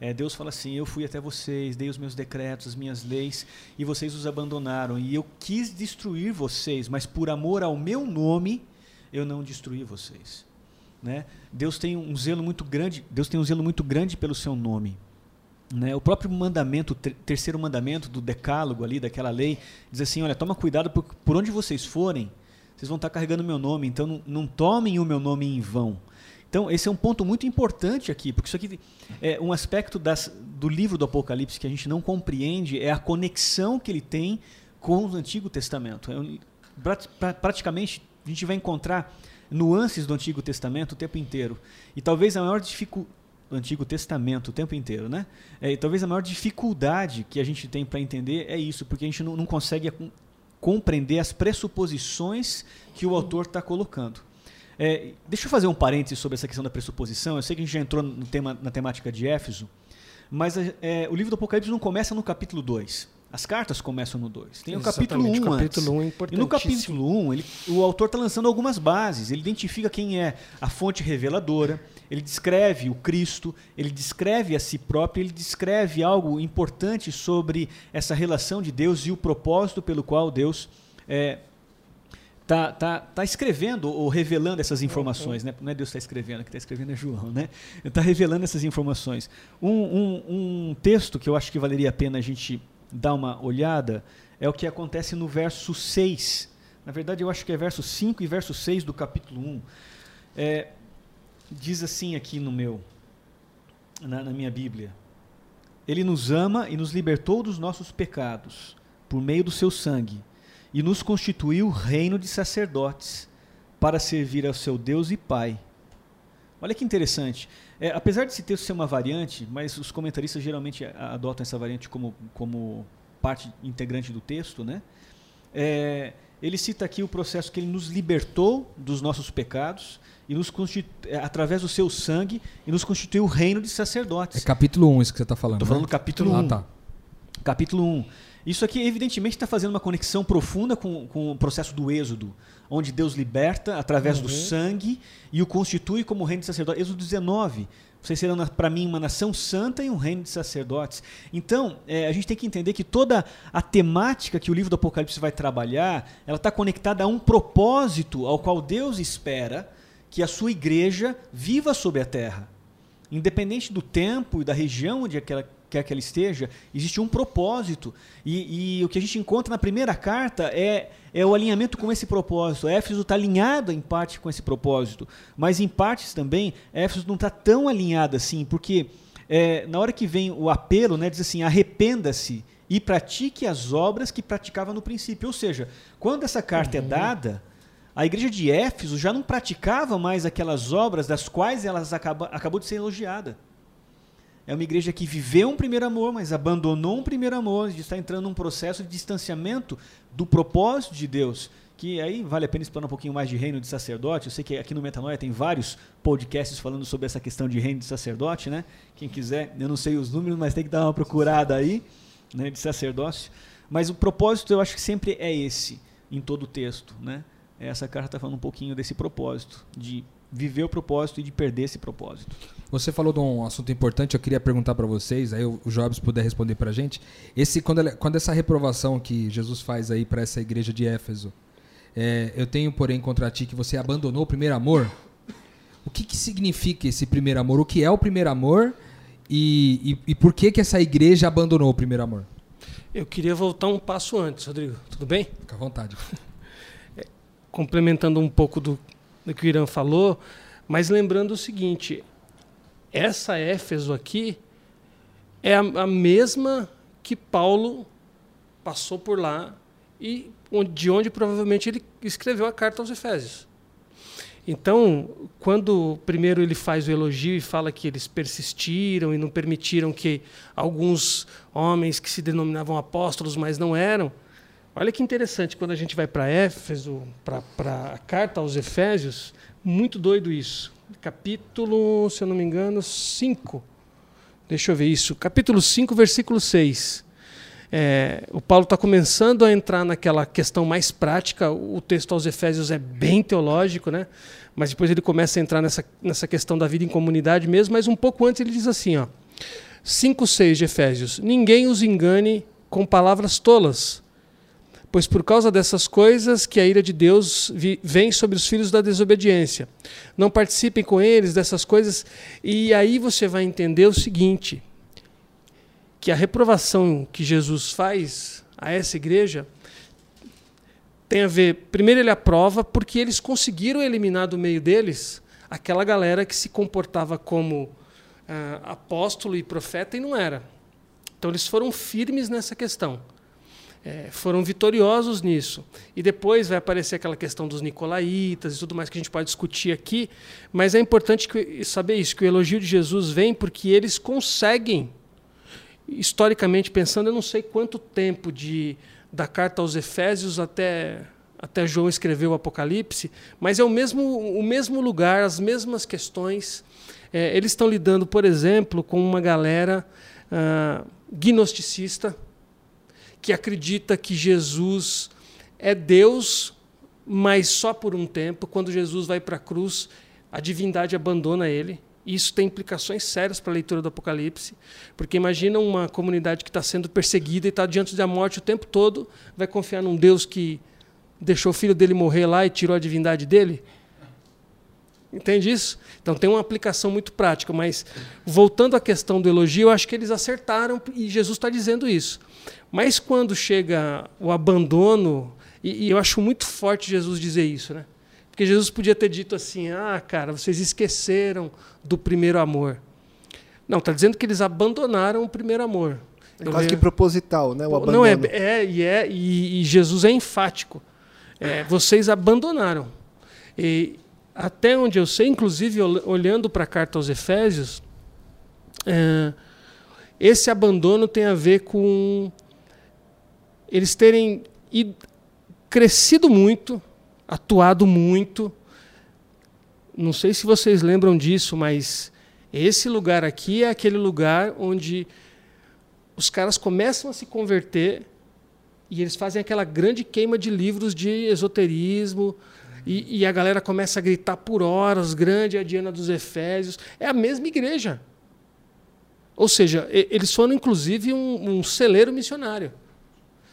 é, Deus fala assim: Eu fui até vocês, dei os meus decretos, as minhas leis, e vocês os abandonaram. E eu quis destruir vocês, mas por amor ao meu nome, eu não destruí vocês. Né? Deus tem um zelo muito grande. Deus tem um zelo muito grande pelo seu nome. Né? O próprio mandamento, o ter- terceiro mandamento do decálogo ali, daquela lei, diz assim, olha, toma cuidado por, por onde vocês forem, vocês vão estar carregando o meu nome, então não, não tomem o meu nome em vão. Então, esse é um ponto muito importante aqui, porque isso aqui é um aspecto das, do livro do Apocalipse que a gente não compreende, é a conexão que ele tem com o Antigo Testamento. É um- pra- praticamente, a gente vai encontrar nuances do Antigo Testamento o tempo inteiro. E talvez a maior dificuldade Antigo Testamento o tempo inteiro, né? É, e talvez a maior dificuldade que a gente tem para entender é isso, porque a gente não, não consegue com- compreender as pressuposições que o autor está colocando. É, deixa eu fazer um parênteses sobre essa questão da pressuposição. Eu sei que a gente já entrou no tema, na temática de Éfeso, mas é, o livro do Apocalipse não começa no capítulo 2. As cartas começam no 2. Tem o capítulo 1 Exatamente, um o antes. capítulo 1 é E no capítulo 1, ele, o autor está lançando algumas bases. Ele identifica quem é a fonte reveladora, ele descreve o Cristo, ele descreve a si próprio, ele descreve algo importante sobre essa relação de Deus e o propósito pelo qual Deus é, tá, tá, tá escrevendo ou revelando essas informações, né? Não é Deus que está escrevendo, que está escrevendo é João, né? Está revelando essas informações. Um, um, um texto que eu acho que valeria a pena a gente dar uma olhada é o que acontece no verso 6. Na verdade, eu acho que é verso 5 e verso 6 do capítulo 1. É, diz assim aqui no meu, na, na minha Bíblia. Ele nos ama e nos libertou dos nossos pecados, por meio do seu sangue, e nos constituiu reino de sacerdotes, para servir ao seu Deus e Pai. Olha que interessante. É, apesar desse texto ser uma variante, mas os comentaristas geralmente adotam essa variante como, como parte integrante do texto, né? É, ele cita aqui o processo que ele nos libertou dos nossos pecados e nos é, através do seu sangue e nos constituiu o reino de É sacerdotes. capítulo 1 isso que você está falando. Estou falando né? capítulo 1. Ah, tá. Capítulo 1. Isso aqui, evidentemente, está fazendo uma conexão profunda com, com o processo do Êxodo, onde Deus liberta através do sangue e o constitui como reino de sacerdotes. Êxodo 19. Vocês serão para mim uma nação santa e um reino de sacerdotes. Então, é, a gente tem que entender que toda a temática que o livro do Apocalipse vai trabalhar, ela está conectada a um propósito ao qual Deus espera que a sua igreja viva sobre a terra. Independente do tempo e da região onde aquela, quer que ela esteja, existe um propósito. E, e o que a gente encontra na primeira carta é, é o alinhamento com esse propósito. Éfeso está alinhado em parte com esse propósito, mas em partes também, Éfeso não está tão alinhado assim, porque é, na hora que vem o apelo, né, diz assim: arrependa-se e pratique as obras que praticava no princípio. Ou seja, quando essa carta é dada, a igreja de Éfeso já não praticava mais aquelas obras das quais ela acabou de ser elogiada. É uma igreja que viveu um primeiro amor, mas abandonou um primeiro amor, está entrando num processo de distanciamento do propósito de Deus. Que aí vale a pena explorar um pouquinho mais de reino de sacerdote. Eu sei que aqui no Metanoia tem vários podcasts falando sobre essa questão de reino de sacerdote, né? Quem quiser, eu não sei os números, mas tem que dar uma procurada aí, né, de sacerdócio. Mas o propósito eu acho que sempre é esse, em todo o texto, né? Essa carta está falando um pouquinho desse propósito, de viver o propósito e de perder esse propósito. Você falou de um assunto importante, eu queria perguntar para vocês, aí o Jobs puder responder para a gente. Esse, quando, ela- quando essa reprovação que Jesus faz aí para essa igreja de Éfeso, é, eu tenho, porém, contra ti que você abandonou o primeiro amor. O que, que significa esse primeiro amor? O que é o primeiro amor? e, e, e por que que essa igreja abandonou o primeiro amor? Eu queria voltar um passo antes, Rodrigo. Tudo bem? Fica à vontade. Complementando um pouco do, do que o Irã falou, mas lembrando o seguinte: essa Éfeso aqui é a, a mesma que Paulo passou por lá e de onde provavelmente ele escreveu a carta aos Efésios. Então, quando primeiro ele faz o elogio e fala que eles persistiram e não permitiram que alguns homens que se denominavam apóstolos, mas não eram, olha que interessante, quando a gente vai para Éfeso, para a carta aos Efésios, muito doido isso. Capítulo, se eu não me engano, 5. Deixa eu ver isso. Capítulo 5, versículo 6. É, o Paulo está começando a entrar naquela questão mais prática. O texto aos Efésios é bem teológico, né? mas depois ele começa a entrar nessa, nessa questão da vida em comunidade mesmo. Mas um pouco antes ele diz assim: ó, 5,6 de Efésios: Ninguém os engane com palavras tolas, pois por causa dessas coisas que a ira de Deus vem sobre os filhos da desobediência. Não participem com eles dessas coisas, e aí você vai entender o seguinte: que a reprovação que Jesus faz a essa igreja tem a ver, primeiro ele aprova porque eles conseguiram eliminar do meio deles aquela galera que se comportava como ah, apóstolo e profeta e não era. Então eles foram firmes nessa questão. É, foram vitoriosos nisso. E depois vai aparecer aquela questão dos nicolaítas e tudo mais que a gente pode discutir aqui, mas é importante que, saber isso, que o elogio de Jesus vem porque eles conseguem historicamente pensando, eu não sei quanto tempo de da carta aos Efésios até até João escreveu o Apocalipse, mas é o mesmo o mesmo lugar, as mesmas questões. É, eles estão lidando, por exemplo, com uma galera ah, gnosticista que acredita que Jesus é Deus, mas só por um tempo. Quando Jesus vai para a cruz, a divindade abandona ele. Isso tem implicações sérias para a leitura do Apocalipse, porque imagina uma comunidade que está sendo perseguida e está diante da morte o tempo todo, vai confiar num Deus que deixou o filho dele morrer lá e tirou a divindade dele? Entende isso? Então tem uma aplicação muito prática, mas voltando à questão do elogio, eu acho que eles acertaram e Jesus está dizendo isso. Mas quando chega o abandono, e, e eu acho muito forte Jesus dizer isso, né? Porque Jesus podia ter dito assim: ah, cara, vocês esqueceram do primeiro amor. Não, está dizendo que eles abandonaram o primeiro amor. É Eu quase que proposital, né? O abandono. não, é, é, e, é e, e Jesus é enfático. É, vocês abandonaram. E até onde eu sei, inclusive ol- olhando para a carta aos Efésios, é, esse abandono tem a ver com eles terem id- crescido muito, atuado muito. Não sei se vocês lembram disso, mas esse lugar aqui é aquele lugar onde os caras começam a se converter e eles fazem aquela grande queima de livros de esoterismo e, e a galera começa a gritar por horas, grande é a Diana dos Efésios. É a mesma igreja. Ou seja, eles foram inclusive um, um celeiro missionário.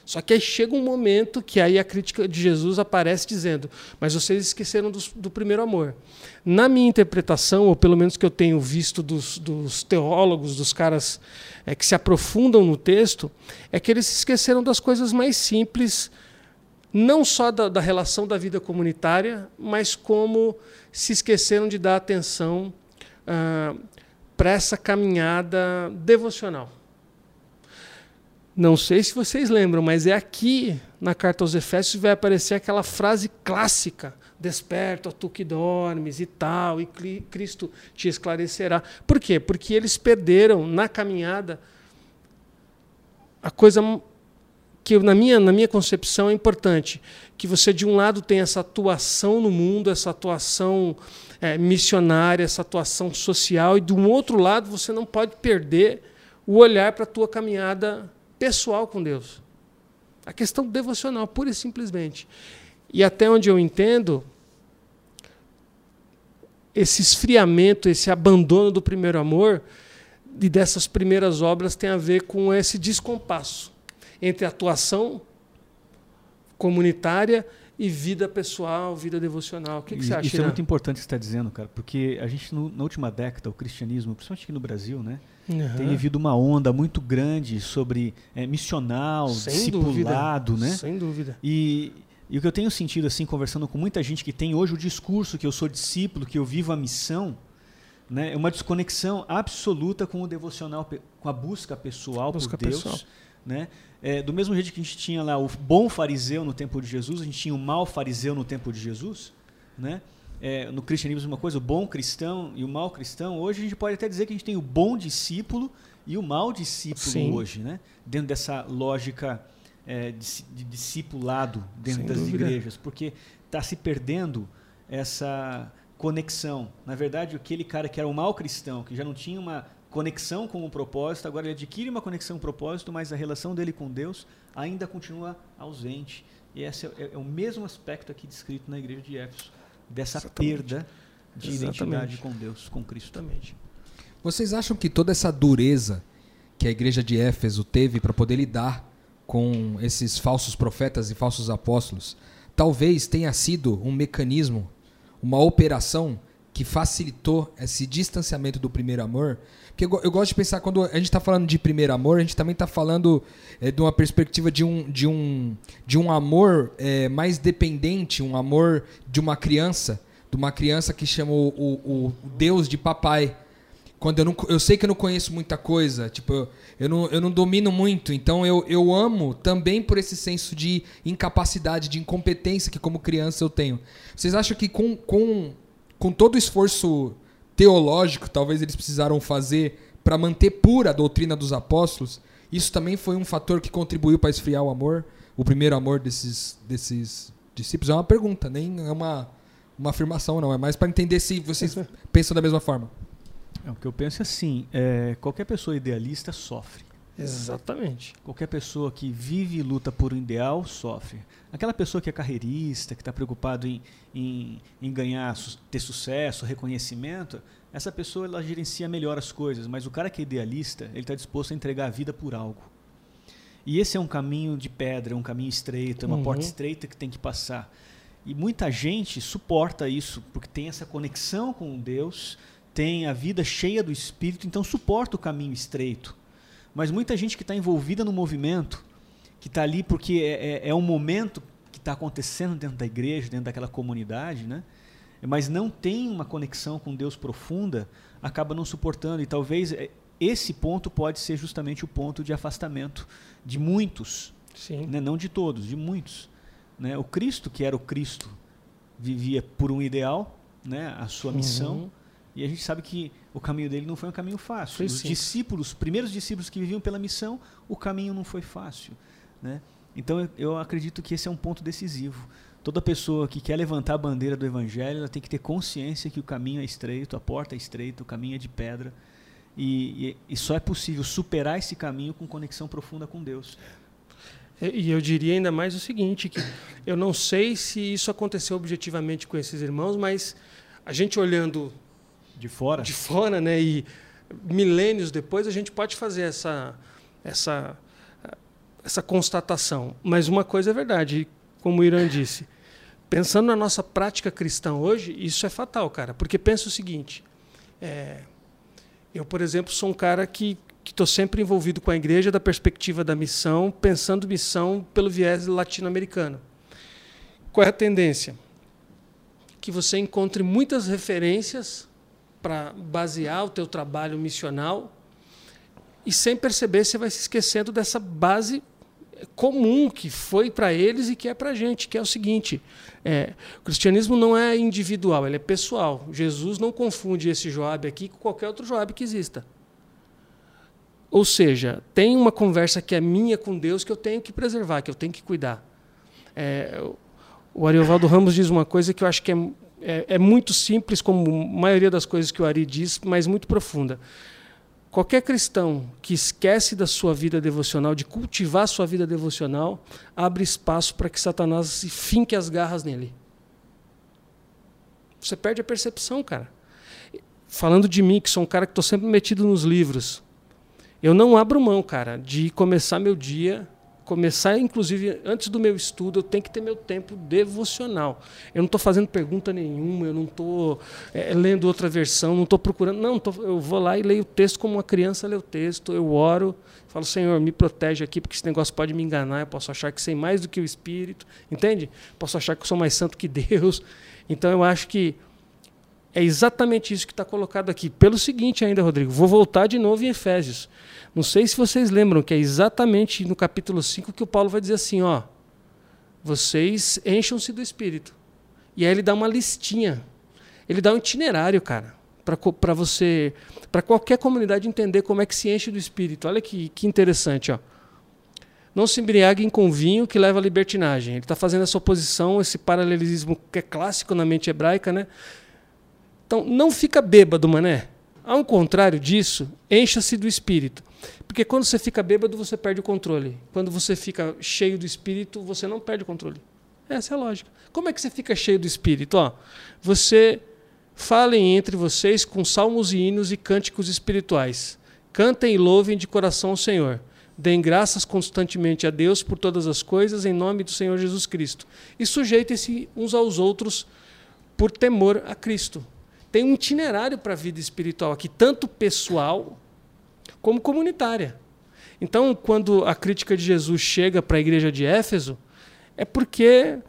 Só que aí chega um momento que aí a crítica de Jesus aparece dizendo: Mas vocês esqueceram dos- do, primeiro amor. Na minha interpretação, ou pelo menos que eu tenho visto dos, dos teólogos, dos caras é, que se aprofundam no texto, é que eles se esqueceram das coisas mais simples, não só da, da relação da vida comunitária, mas como se esqueceram de dar atenção para essa caminhada devocional. Não sei se vocês lembram, mas é aqui na carta aos Efésios vai aparecer aquela frase clássica: Desperta, tu que dormes e tal, e Cri- Cristo te esclarecerá. Por quê? Porque eles perderam na caminhada a coisa que na minha, na minha concepção é importante, que você de um lado tem essa atuação no mundo, essa atuação eh, missionária, essa atuação social, e um outro lado você não pode perder o olhar para a tua caminhada pessoal com Deus. A questão devocional, pura e simplesmente. E até onde eu entendo, esse esfriamento, esse abandono do primeiro amor e dessas primeiras obras tem a ver com esse descompasso entre atuação comunitária e vida pessoal, vida devocional. O que, que você acha? Isso é Irã? muito importante que você está dizendo, cara, porque a gente, no- na última década, o cristianismo, principalmente aqui no Brasil, né, Aham. tem vivido uma onda muito grande sobre é, missional, Sem dúvida. discipulado, né? Sem dúvida. E, e o que eu tenho sentido, assim, conversando com muita gente que tem hoje o discurso que eu sou discípulo, que eu vivo a missão, né, é uma desconexão absoluta com o devocional, com a busca pessoal Busca por Deus. pessoal. Né? É, do mesmo jeito que a gente tinha lá o bom fariseu no tempo de Jesus, a gente tinha o mau fariseu no tempo de Jesus. Né? É, no cristianismo, uma coisa, o bom cristão e o mau cristão. Hoje a gente pode até dizer que a gente tem o bom discípulo e o mau discípulo Sim. hoje, né? dentro dessa lógica é, de, de discipulado dentro Sem das dúvida. igrejas, porque está se perdendo essa conexão. Na verdade, aquele cara que era o mau cristão, que já não tinha uma conexão com o propósito, agora ele adquire uma conexão com o propósito, mas a relação dele com Deus ainda continua ausente. E esse é, é o mesmo aspecto aqui descrito na igreja de Éfeso, dessa Exatamente. perda de Exatamente. identidade com Deus, com Cristo. Exatamente. Vocês acham que toda essa dureza que a igreja de Éfeso teve para poder lidar com esses falsos profetas e falsos apóstolos, talvez tenha sido um mecanismo, uma operação que facilitou esse distanciamento do primeiro amor? Porque eu, eu gosto de pensar, quando a gente está falando de primeiro amor, a gente também está falando eh, de uma perspectiva de um, de um, de um amor eh, mais dependente, um amor de uma criança, de uma criança que chama o, o- o Deus de papai quando eu não eu sei que eu não conheço muita coisa, tipo, eu, eu, não, eu não domino muito, então eu, eu amo também por esse senso de incapacidade, de incompetência que como criança eu tenho. Vocês acham que com, com, com todo o esforço teológico, talvez eles precisaram fazer para manter pura a doutrina dos apóstolos, isso também foi um fator que contribuiu para esfriar o amor, o primeiro amor desses, desses discípulos? É uma pergunta, nem é uma, uma afirmação, não. É mais para entender se vocês pensam da mesma forma. É, o que eu penso é assim, é, qualquer pessoa idealista sofre. Exatamente. Qualquer pessoa que vive e luta por um ideal sofre. Aquela pessoa que é carreirista, que está preocupado em, em, em ganhar, ter sucesso, reconhecimento, essa pessoa ela gerencia melhor as coisas. Mas o cara que é idealista, ele está disposto a entregar a vida por algo. E esse é um caminho de pedra, é um caminho estreito, é uma Uhum. porta estreita que tem que passar. E muita gente suporta isso, porque tem essa conexão com Deus, tem a vida cheia do Espírito, então suporta o caminho estreito. Mas muita gente que está envolvida no movimento, que está ali porque é, é- é um momento que está acontecendo dentro da igreja, dentro daquela comunidade, né? mas não tem uma conexão com Deus profunda, acaba não suportando. E talvez é, esse ponto pode ser justamente o ponto de afastamento de muitos, né? não de todos, de muitos. Né? O Cristo, que era o Cristo, vivia por um ideal, né? a sua missão, Uhum. E a gente sabe que o caminho dele não foi um caminho fácil. Foi Os sim. discípulos, os primeiros discípulos que viviam pela missão, o caminho não foi fácil. Né? Então eu, acredito que esse é um ponto decisivo. Toda pessoa que quer levantar a bandeira do evangelho, ela tem que ter consciência que o caminho é estreito, a porta é estreita, o caminho é de pedra. E, e- e só é possível superar esse caminho com conexão profunda com Deus. E e eu diria ainda mais o seguinte, que eu não sei se isso aconteceu objetivamente com esses irmãos, mas a gente olhando De fora, de fora, né, e milênios depois a gente pode fazer essa essa essa constatação. Mas uma coisa é verdade, como o Irã disse, pensando na nossa prática cristã hoje, isso é fatal, cara, porque pensa o seguinte: é, eu, por exemplo, sou um cara que estou sempre envolvido com a igreja da perspectiva da missão, pensando missão pelo viés latino-americano. Qual é a tendência? Que você encontre muitas referências para basear o teu trabalho missional e sem perceber você vai se esquecendo dessa base comum que foi para eles e que é para a gente, que é o seguinte: é, o cristianismo não é individual, ele é pessoal. Jesus não confunde esse Joab aqui com qualquer outro Joab que exista. Ou seja, tem uma conversa que é minha com Deus que eu tenho que preservar, que eu tenho que cuidar. É, o Ariovaldo Ramos diz uma coisa que eu acho que é, é, é muito simples, como a maioria das coisas que o Ari diz, mas muito profunda. Qualquer cristão que esquece da sua vida devocional, de cultivar a sua vida devocional, abre espaço para que Satanás se finque as garras nele. Você perde a percepção, cara. Falando de mim, que sou um cara que estou sempre metido nos livros, eu não abro mão, cara, de começar meu dia começar, inclusive, antes do meu estudo, eu tenho que ter meu tempo devocional. Eu não estou fazendo pergunta nenhuma, eu não estou é, lendo outra versão, não estou procurando. Não, tô, eu vou lá e leio o texto como uma criança lê o texto, eu oro, falo, Senhor, me protege aqui, porque esse negócio pode me enganar, eu posso achar que sei mais do que o Espírito, entende? Posso achar que eu sou mais santo que Deus. Então eu acho que é exatamente isso que está colocado aqui. Pelo seguinte ainda, Rodrigo, vou voltar de novo em Efésios. Não sei se vocês lembram que é exatamente no capítulo 5 que o Paulo vai dizer assim, ó, vocês encham-se do Espírito. E aí ele dá uma listinha. Ele dá um itinerário, cara, para você, para qualquer comunidade entender como é que se enche do Espírito. Olha que, que interessante, ó. Não se embriaguem com vinho que leva à libertinagem. Ele está fazendo essa oposição, esse paralelismo que é clássico na mente hebraica, né? Então, não fica bêbado, mané. Ao contrário disso, encha-se do espírito. Porque quando você fica bêbado, você perde o controle. Quando você fica cheio do espírito, você não perde o controle. Essa é a lógica. Como é que você fica cheio do espírito? Ó, você falem entre vocês com salmos e hinos e cânticos espirituais. Cantem e louvem de coração ao Senhor. Deem graças constantemente a Deus por todas as coisas, em nome do Senhor Jesus Cristo. E sujeitem-se uns aos outros por temor a Cristo tem um itinerário para a vida espiritual aqui, tanto pessoal como comunitária. Então, quando a crítica de Jesus chega para a igreja de Éfeso, é porque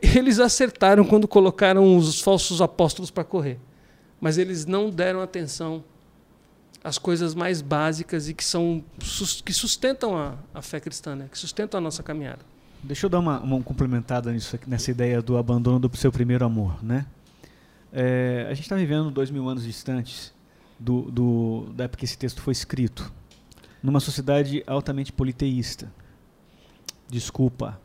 eles acertaram quando colocaram os falsos apóstolos para correr. Mas eles não deram atenção às coisas mais básicas e que são que sustentam a, a fé cristã, né? que sustentam a nossa caminhada. Deixa eu dar uma, uma complementada nisso, nessa ideia do abandono do seu primeiro amor, né? É, a gente está vivendo dois mil anos distantes do, do, da época que esse texto foi escrito, numa sociedade altamente politeísta. Desculpa,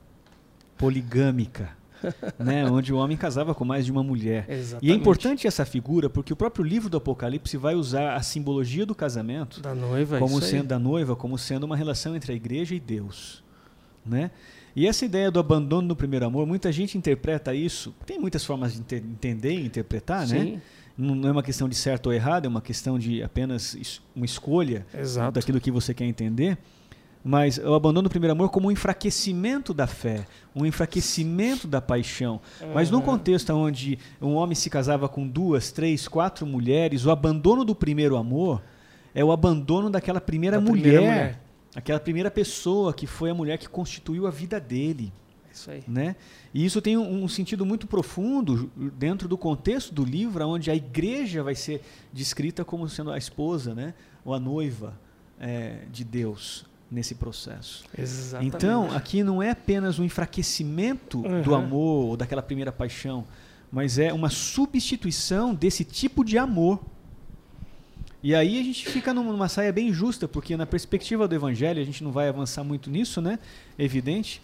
poligâmica. né, onde o homem casava com mais de uma mulher. Exatamente. E é importante essa figura porque o próprio livro do Apocalipse vai usar a simbologia do casamento da noiva, como sendo da noiva, como sendo uma relação entre a igreja e Deus, né? E essa ideia do abandono no primeiro amor, muita gente interpreta isso. Tem muitas formas de entender e interpretar, né? Sim. né? Não é uma questão de certo ou errado, é uma questão de apenas uma escolha Exato. daquilo que você quer entender. Mas o abandono do primeiro amor como um enfraquecimento da fé, um enfraquecimento da paixão. Uhum. Mas num contexto onde um homem se casava com duas, três, quatro mulheres, o abandono do primeiro amor é o abandono daquela primeira, mulher, primeira mulher Aquela primeira pessoa que foi a mulher que constituiu a vida dele. Isso aí. Né? E isso tem um, um, sentido muito profundo dentro do contexto do livro, onde a igreja vai ser descrita como sendo a esposa, né? ou a noiva é, de Deus nesse processo. Exatamente. Então, aqui não é apenas um enfraquecimento uhum. do amor ou daquela primeira paixão, mas é uma substituição desse tipo de amor e aí a gente fica numa saia bem justa, porque na perspectiva do evangelho, a gente não vai avançar muito nisso, né? É evidente.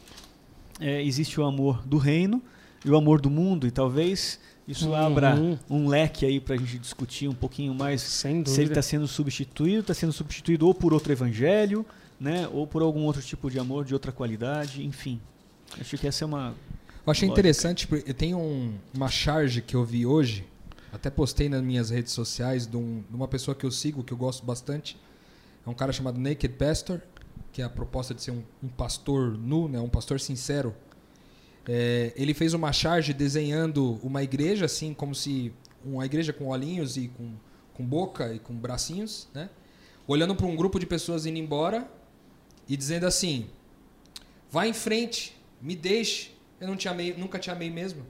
É, existe o amor do reino e o amor do mundo, e talvez isso uhum. abra um leque aí para a gente discutir um pouquinho mais se ele está sendo substituído, está sendo substituído ou por outro evangelho, né? Ou por algum outro tipo de amor de outra qualidade, enfim. Acho que essa é uma. Eu achei lógica. interessante, eu tenho um, uma charge que eu vi hoje até postei nas minhas redes sociais de, um, de, uma pessoa que eu sigo, que eu gosto bastante. É um cara chamado Naked Pastor, que é a proposta de ser um, um pastor nu, né, um pastor sincero. É, ele fez uma charge desenhando uma igreja, assim, como se uma igreja com olhinhos e com, com boca e com bracinhos, né? Olhando para um grupo de pessoas indo embora e dizendo assim: "Vá em frente, me deixe, eu não te amei, nunca te amei mesmo".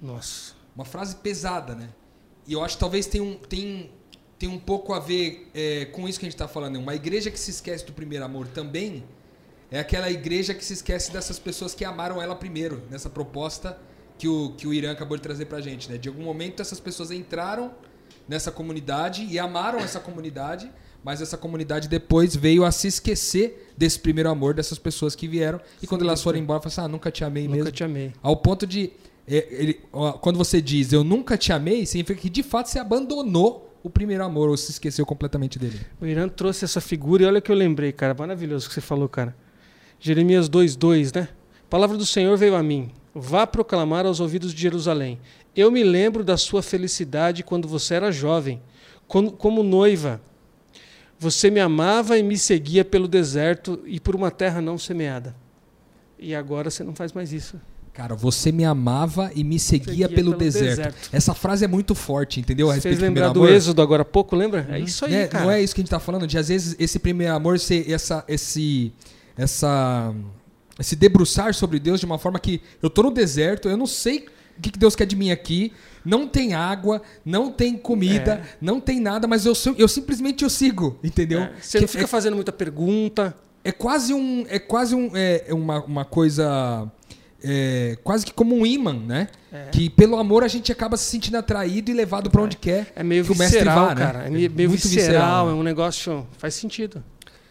Nossa, uma frase pesada, né? E eu acho que talvez tenha um, tem, tem um pouco a ver é, com isso que a gente está falando. Uma igreja que se esquece do primeiro amor também é aquela igreja que se esquece dessas pessoas que amaram ela primeiro, nessa proposta que o, que o Irã acabou de trazer para a gente. Né? De algum momento essas pessoas entraram nessa comunidade e amaram essa comunidade, mas essa comunidade depois veio a se esquecer desse primeiro amor dessas pessoas que vieram. E quando elas foram embora, falaram assim, ah, nunca te amei nunca mesmo. Nunca te amei. Ao ponto de ele, ó, quando você diz eu nunca te amei, significa que de fato você abandonou o primeiro amor ou se esqueceu completamente dele. O Irã trouxe essa figura e olha que eu lembrei, cara. Maravilhoso o que você falou, cara. Jeremias 2,2, né? A palavra do Senhor veio a mim. Vá proclamar aos ouvidos de Jerusalém. Eu me lembro da sua felicidade quando você era jovem, como noiva. Você me amava e me seguia pelo deserto e por uma terra não semeada. e agora você não faz mais isso. Cara, você me amava e me seguia, Seguia pelo, pelo deserto. deserto. Essa frase é muito forte, entendeu? A Você respeito fez do lembrar do amor. Êxodo agora há pouco, lembra? É isso aí, Né? cara. Não é isso que a gente tá falando, de às vezes esse primeiro amor ser essa, esse, essa, esse debruçar sobre Deus de uma forma que eu tô no deserto, eu não sei o que que Deus quer de mim aqui, não tem água, não tem comida, É. não tem nada, mas eu, eu simplesmente eu sigo, entendeu? É, Você Que não fica é, fazendo muita pergunta. é quase um, é quase um, é é uma, uma coisa é, quase que como um imã, né? É. Que pelo amor a gente acaba se sentindo atraído e levado pra onde quer. É meio que o mestre visceral, vá, né? cara. É meio, visceral, visceral, né? é um negócio. Faz sentido.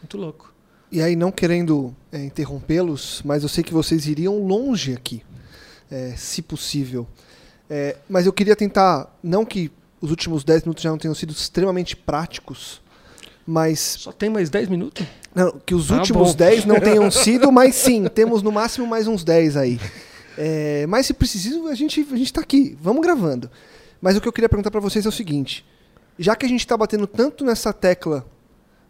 Muito louco. E aí, não querendo é, interrompê-los, mas eu sei que vocês iriam longe aqui, é, se possível. É, mas eu queria tentar, não que os últimos 10 minutos já não tenham sido extremamente práticos, mas Só tem mais 10 minutos? não, que os Tá últimos bom. 10 não tenham sido, mas sim, temos no máximo mais uns 10 aí. É, mas se preciso, a gente, a gente tá aqui, vamos gravando. Mas o que eu queria perguntar para vocês é o seguinte: já que a gente está batendo tanto nessa tecla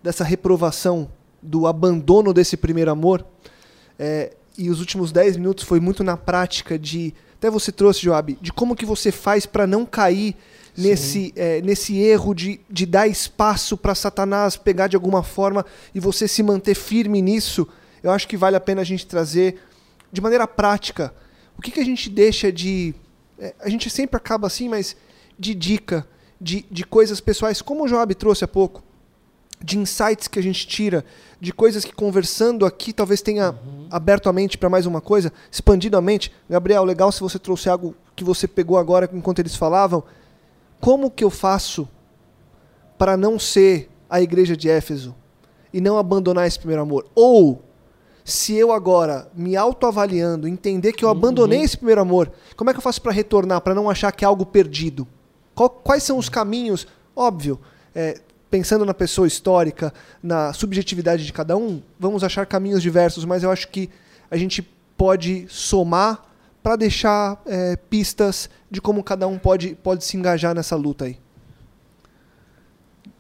dessa reprovação, do abandono desse primeiro amor, é, e os últimos 10 minutos foi muito na prática de. Até você trouxe, Joab, de como que você faz para não cair nesse, é, nesse erro de, de dar espaço para Satanás pegar de alguma forma e você se manter firme nisso. Eu acho que vale a pena a gente trazer de maneira prática o que, que a gente deixa de. é, a gente sempre acaba assim, mas de dica, de, de coisas pessoais, como o Joab trouxe há pouco de insights que a gente tira, de coisas que conversando aqui talvez tenha aberto a mente para mais uma coisa, expandido a mente. Gabriel, legal se você trouxe algo que você pegou agora enquanto eles falavam. Como que eu faço para não ser a igreja de Éfeso e não abandonar esse primeiro amor? Ou se eu agora me autoavaliando, entender que eu abandonei esse primeiro amor, como é que eu faço para retornar, para não achar que é algo perdido? Qual- quais são os caminhos? Óbvio, é, pensando na pessoa histórica, na subjetividade de cada um, vamos achar caminhos diversos, mas eu acho que a gente pode somar para deixar é, pistas de como cada um pode, pode se engajar nessa luta aí.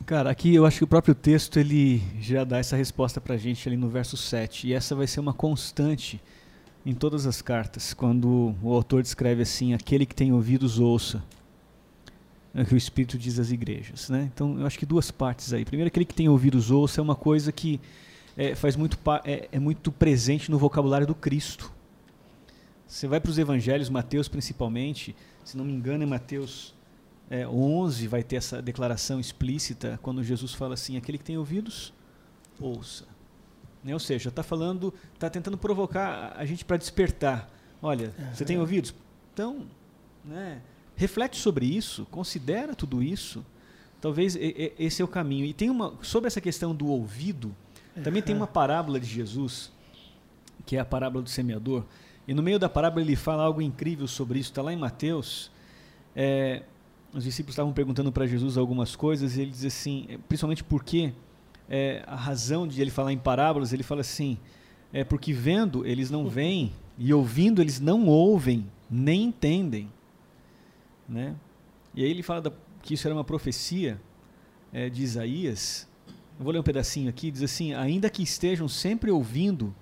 Cara, aqui eu acho que o próprio texto ele já dá essa resposta pra gente ali no verso 7. E essa vai ser uma constante em todas as cartas, quando o autor descreve assim: aquele que tem ouvidos ouça. É o que o Espírito diz às igrejas. Né? Então eu acho que duas partes aí. Primeiro, aquele que tem ouvidos ouça é uma coisa que é, faz muito, é, é muito presente no vocabulário do Cristo. Você vai para os evangelhos, Mateus principalmente, se não me engano, em Mateus é, 11 vai ter essa declaração explícita quando Jesus fala assim: aquele que tem ouvidos, ouça. Né? Ou seja, está falando, está tentando provocar a gente para despertar. Olha, você tem ouvidos? Então, né, reflete sobre isso, considera tudo isso. Talvez esse é o caminho. E tem uma sobre essa questão do ouvido, também tem uma parábola de Jesus, que é a parábola do semeador. E no meio da parábola ele fala algo incrível sobre isso. Está lá em Mateus. É, os discípulos estavam perguntando para Jesus algumas coisas e ele diz assim, é, principalmente porque é, a razão de ele falar em parábolas, ele fala assim, é porque vendo eles não veem e ouvindo eles não ouvem nem entendem, né? E aí ele fala da- que isso era uma profecia é, de Isaías. Eu vou ler um pedacinho aqui, diz assim: ainda que estejam sempre ouvindo,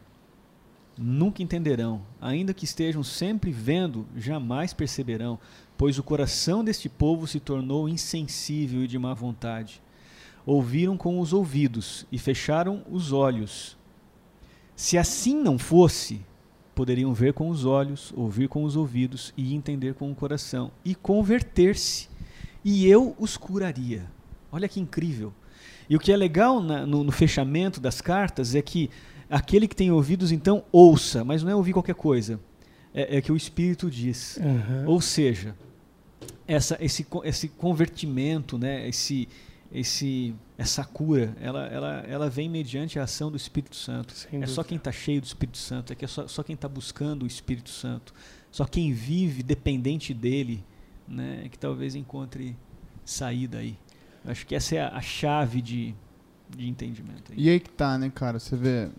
nunca entenderão, ainda que estejam sempre vendo, jamais perceberão, pois o coração deste povo se tornou insensível e de má vontade. Ouviram com os ouvidos e fecharam os olhos. Se assim não fosse, poderiam ver com os olhos, ouvir com os ouvidos e entender com o coração e converter-se, e eu os curaria. Olha que incrível. E o que é legal na- no, no fechamento das cartas é que aquele que tem ouvidos, então, ouça, mas não é ouvir qualquer coisa. É, é que o Espírito diz. Ou seja, essa, esse, esse convertimento, né, esse, esse, essa cura, ela, ela, ela vem mediante a ação do Espírito Santo. Sem é só dúvida. quem está cheio do Espírito Santo, é, que é só, só quem está buscando o Espírito Santo, só quem vive dependente dele, né, é que talvez encontre saída aí. Eu acho que essa é a, a chave de, de entendimento. aí. E aí que tá, né, cara? Você vê.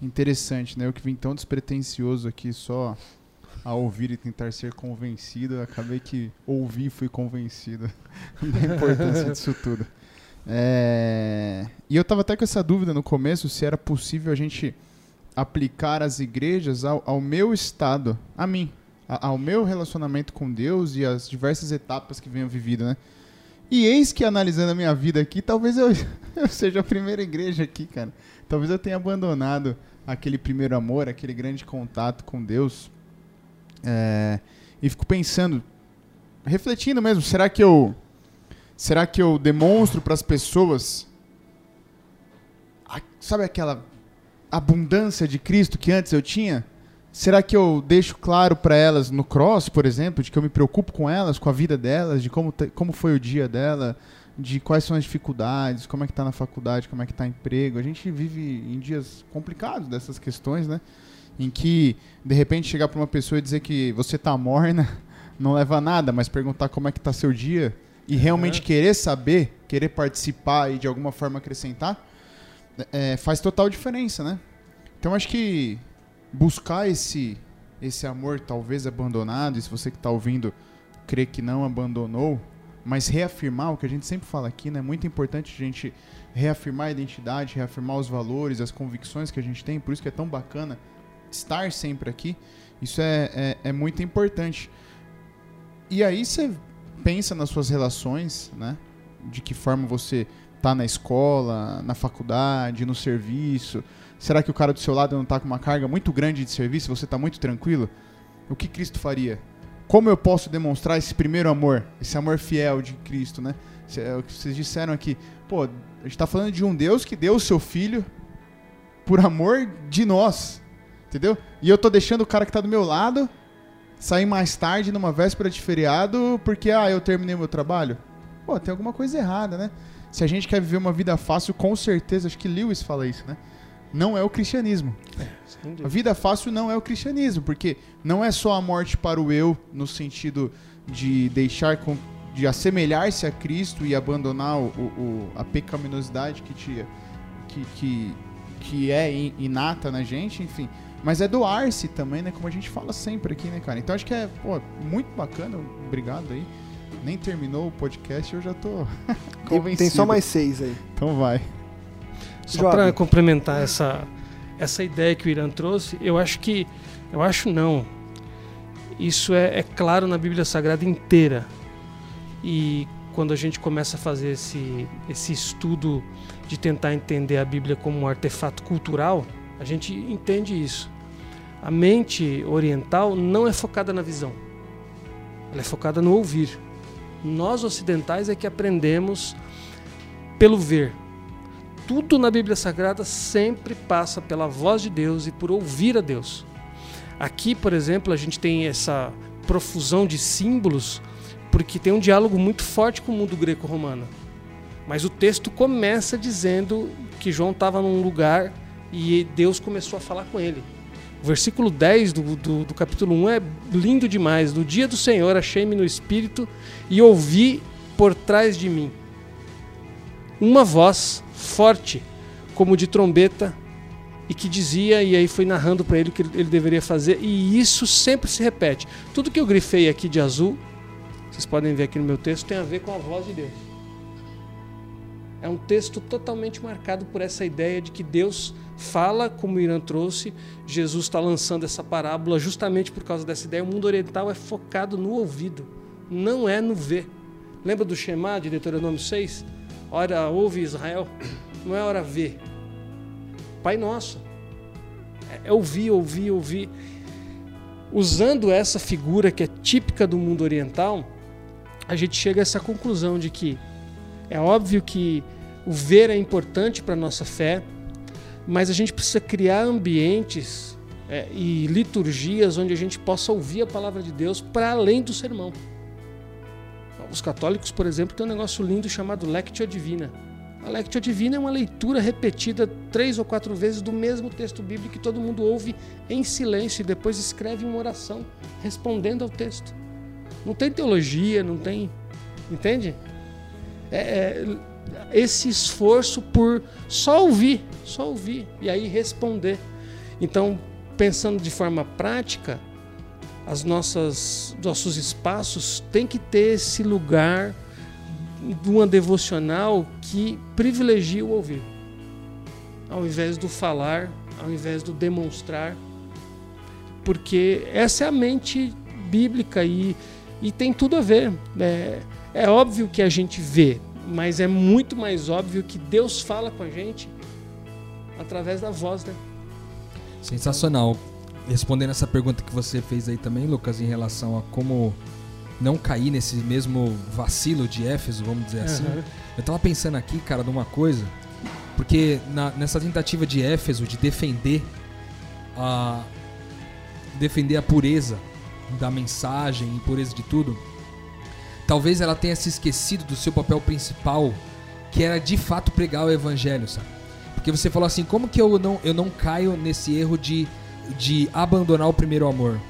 Interessante, né? Eu que vim tão despretensioso aqui só a ouvir e tentar ser convencido, acabei que ouvi e fui convencido da importância disso tudo. É, E eu tava até com essa dúvida no começo se era possível a gente aplicar as igrejas ao, ao meu estado, a mim, a- ao meu relacionamento com Deus e as diversas etapas que venho vivido, né? E eis que analisando a minha vida aqui, talvez eu, eu seja a primeira igreja aqui, cara. Talvez eu tenha abandonado aquele primeiro amor, aquele grande contato com Deus. É, e fico pensando, refletindo mesmo, será que eu será que eu demonstro para as pessoas a- sabe aquela abundância de Cristo que antes eu tinha? Será que eu deixo claro para elas no cross, por exemplo, de que eu me preocupo com elas, com a vida delas, de como, como foi o dia dela, de quais são as dificuldades, como é que tá na faculdade, como é que tá emprego? A gente vive em dias complicados dessas questões, né? Em que, de repente, chegar para uma pessoa e dizer que você tá morna não leva a nada, mas perguntar como é que tá seu dia e realmente querer saber, querer participar e de alguma forma acrescentar, é, faz total diferença, né? Então acho que buscar esse esse amor talvez abandonado, e se você que está ouvindo crê que não abandonou, mas reafirmar o que a gente sempre fala aqui, né? É muito importante a gente reafirmar a identidade, reafirmar os valores, as convicções que a gente tem, por isso que é tão bacana estar sempre aqui. Isso é, é, é muito importante. E aí você pensa nas suas relações, né? De que forma você tá na escola, na faculdade, no serviço. Será que o cara do seu lado não tá com uma carga muito grande de serviço, você tá muito tranquilo? O que Cristo faria? Como eu posso demonstrar esse primeiro amor, esse amor fiel de Cristo, né? É o que vocês disseram aqui. Pô, a gente tá falando de um Deus que deu o seu filho por amor de nós. Entendeu? E eu tô deixando o cara que tá do meu lado sair mais tarde numa véspera de feriado porque, ah, eu terminei meu trabalho. Pô, tem alguma coisa errada, né? Se a gente quer viver uma vida fácil, com certeza, acho que Lewis fala isso, né? Não é o cristianismo. Sem A vida fácil não é o cristianismo, porque não é só a morte para o eu, no sentido de deixar com, de assemelhar-se a Cristo e abandonar o, o- a pecaminosidade que, te, que, que, que é in- inata na gente, enfim. Mas é doar-se também, né? Como a gente fala sempre aqui, né, cara? Então acho que é pô, muito bacana. Obrigado aí. Nem terminou o podcast eu já tô convencido. tem só mais seis aí. Então vai. Só para complementar essa, essa ideia que o Irã trouxe, eu acho que. Eu acho não. Isso é, é claro na Bíblia Sagrada inteira. E quando a gente começa a fazer esse, esse estudo de tentar entender a Bíblia como um artefato cultural, a gente entende isso. A mente oriental não é focada na visão, ela é focada no ouvir. Nós ocidentais é que aprendemos pelo ver, tudo na Bíblia Sagrada sempre passa pela voz de Deus e por ouvir a Deus. Aqui, por exemplo, a gente tem essa profusão de símbolos porque tem um diálogo muito forte com o mundo greco-romano. Mas o texto começa dizendo que João estava num lugar e Deus começou a falar com ele. O versículo 10 do, do, do capítulo 1 é lindo demais. No dia do Senhor achei-me no espírito e ouvi por trás de mim uma voz forte, como de trombeta, e que dizia, e aí foi narrando para ele o que ele deveria fazer, e isso sempre se repete. Tudo que eu grifei aqui de azul, vocês podem ver aqui no meu texto, tem a ver com a voz de Deus. É um texto totalmente marcado por essa ideia de que Deus fala, como o Irã trouxe, Jesus está lançando essa parábola justamente por causa dessa ideia. O mundo oriental é focado no ouvido, não é no ver. Lembra do Shema de Deuteronômio 6? Ora, ouve Israel, não é hora ver. Pai Nosso. É ouvir, ouvir, ouvir. Usando essa figura que é típica do mundo oriental, a gente chega a essa conclusão de que é óbvio que o ver é importante para a nossa fé, mas a gente precisa criar ambientes é, e liturgias onde a gente possa ouvir a palavra de Deus para além do sermão. Os católicos, por exemplo, têm um negócio lindo chamado Lectio Divina. A Lectio Divina é uma leitura repetida três ou quatro vezes do mesmo texto bíblico que todo mundo ouve em silêncio e depois escreve uma oração respondendo ao texto. Não tem teologia, não tem. Entende? É, é, esse esforço por só ouvir, só ouvir e aí responder. Então, pensando de forma prática, as nossas nossos espaços têm que ter esse lugar de uma devocional que privilegia o ouvir, ao invés do falar ao invés do demonstrar, porque essa é a mente bíblica e, e tem tudo a ver. É, é óbvio que a gente vê, mas é muito mais óbvio que Deus fala com a gente através da voz, né? Sensacional. Respondendo essa pergunta que você fez aí também, Lucas, em relação a como não cair nesse mesmo vacilo de Éfeso, vamos dizer assim. Aham. Eu tava pensando aqui, cara, numa coisa, porque na- nessa tentativa de Éfeso de defender a defender a pureza da mensagem e pureza de tudo, talvez ela tenha se esquecido do seu papel principal, que era de fato pregar o evangelho, sabe? Porque você falou assim, como que eu não, eu não caio nesse erro de, de abandonar o primeiro amor?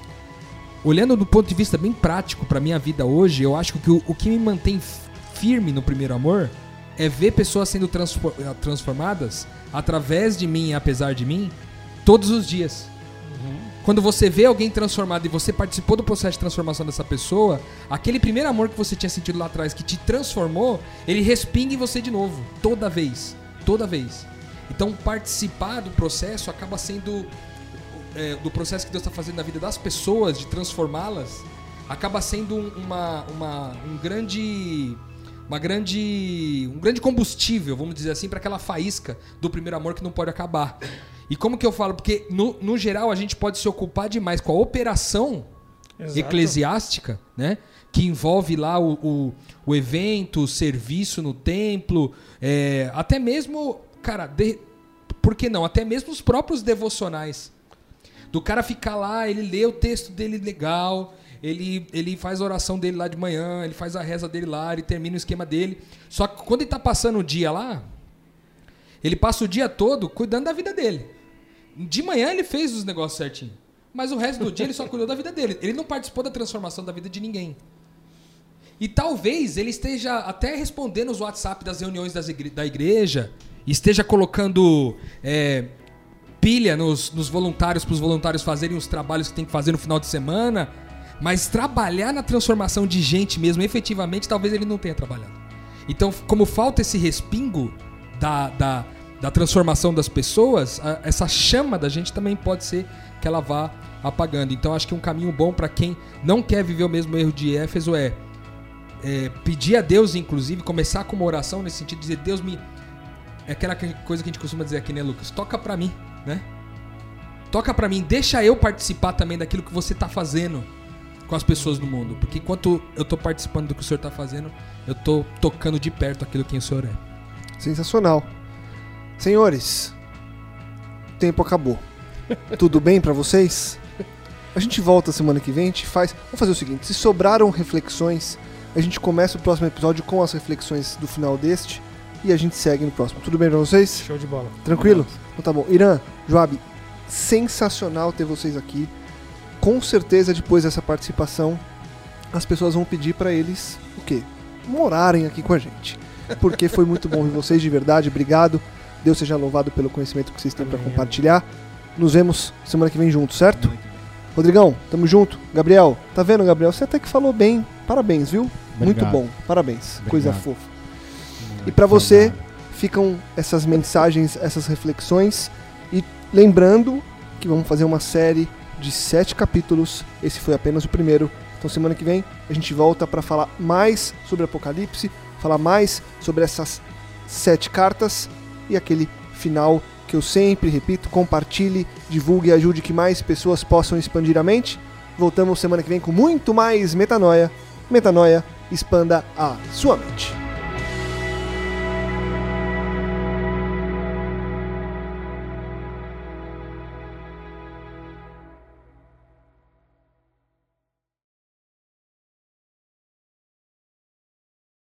Olhando do ponto de vista bem prático pra minha vida hoje, eu acho que o, o que me mantém firme no primeiro amor é ver pessoas sendo eh, transformadas através de mim e apesar de mim todos os dias. Quando você vê alguém transformado e você participou do processo de transformação dessa pessoa, aquele primeiro amor que você tinha sentido lá atrás, que te transformou, ele respinga em você de novo, toda vez. Toda vez. Então, participar do processo acaba sendo. É, do processo que Deus está fazendo na vida das pessoas, de transformá-las, acaba sendo um- uma, uma, um grande. Uma grande. Um grande combustível, vamos dizer assim, para aquela faísca do primeiro amor que não pode acabar. E como que eu falo? Porque, no, no geral, a gente pode se ocupar demais com a operação Exato. eclesiástica, né? Que envolve lá o, o, o evento, o serviço no templo, é, até mesmo, cara, de- por que não? Até mesmo os próprios devocionais. Do cara ficar lá, ele lê o texto dele legal, ele, ele faz a oração dele lá de manhã, ele faz a reza dele lá, ele termina o esquema dele. Só que quando ele tá passando o dia lá, ele passa o dia todo cuidando da vida dele. De manhã ele fez os negócios certinho. Mas o resto do dia ele só cuidou da vida dele. Ele não participou da transformação da vida de ninguém. E talvez ele esteja até respondendo os WhatsApp das reuniões das igre- da igreja, esteja colocando é, pilha nos, nos voluntários para os voluntários fazerem os trabalhos que tem que fazer no final de semana, mas trabalhar na transformação de gente mesmo, efetivamente, talvez ele não tenha trabalhado. Então, como falta esse respingo da, da, da transformação das pessoas, a- essa chama da gente também pode ser que ela vá apagando. Então, acho que um caminho bom para quem não quer viver o mesmo erro de Éfeso é é, pedir a Deus, inclusive, começar com uma oração nesse sentido, dizer, Deus me. É aquela que- coisa que a gente costuma dizer aqui, né, Lucas? Toca pra mim, né? Toca pra mim, deixa eu participar também daquilo que você tá fazendo com as pessoas do mundo. Porque enquanto eu tô participando do que o senhor tá fazendo, eu tô tocando de perto aquilo que o senhor é. Sensacional. Senhores, o tempo acabou. Tudo bem pra vocês? A gente volta semana que vem, a gente faz. Vamos fazer o seguinte: se sobraram reflexões, a gente começa o próximo episódio com as reflexões do final deste e a gente segue no próximo. Tudo bem pra vocês? Show de bola. Tranquilo? Então tá bom. Irã, Joab, sensacional ter vocês aqui. Com certeza, depois dessa participação, as pessoas vão pedir pra eles o quê? Morarem aqui com a gente. Porque foi muito bom ver vocês, de verdade. Obrigado. Deus seja louvado pelo conhecimento que vocês têm pra Amém, compartilhar. Nos vemos semana que vem juntos, certo? Rodrigão, tamo junto. Gabriel, tá vendo, Gabriel? Você até que falou bem. Parabéns, viu? Muito Obrigado. bom. Parabéns. Coisa Obrigado. fofa. E pra você, ficam essas mensagens, essas reflexões. E lembrando que vamos fazer uma série de sete capítulos. Esse foi apenas o primeiro. Então semana que vem a gente volta para falar mais sobre Apocalipse, falar mais sobre essas sete cartas e aquele final que eu sempre repito, compartilhe, divulgue e ajude que mais pessoas possam expandir a mente. Voltamos semana que vem com muito mais metanoia. Metanoia, expanda a sua mente.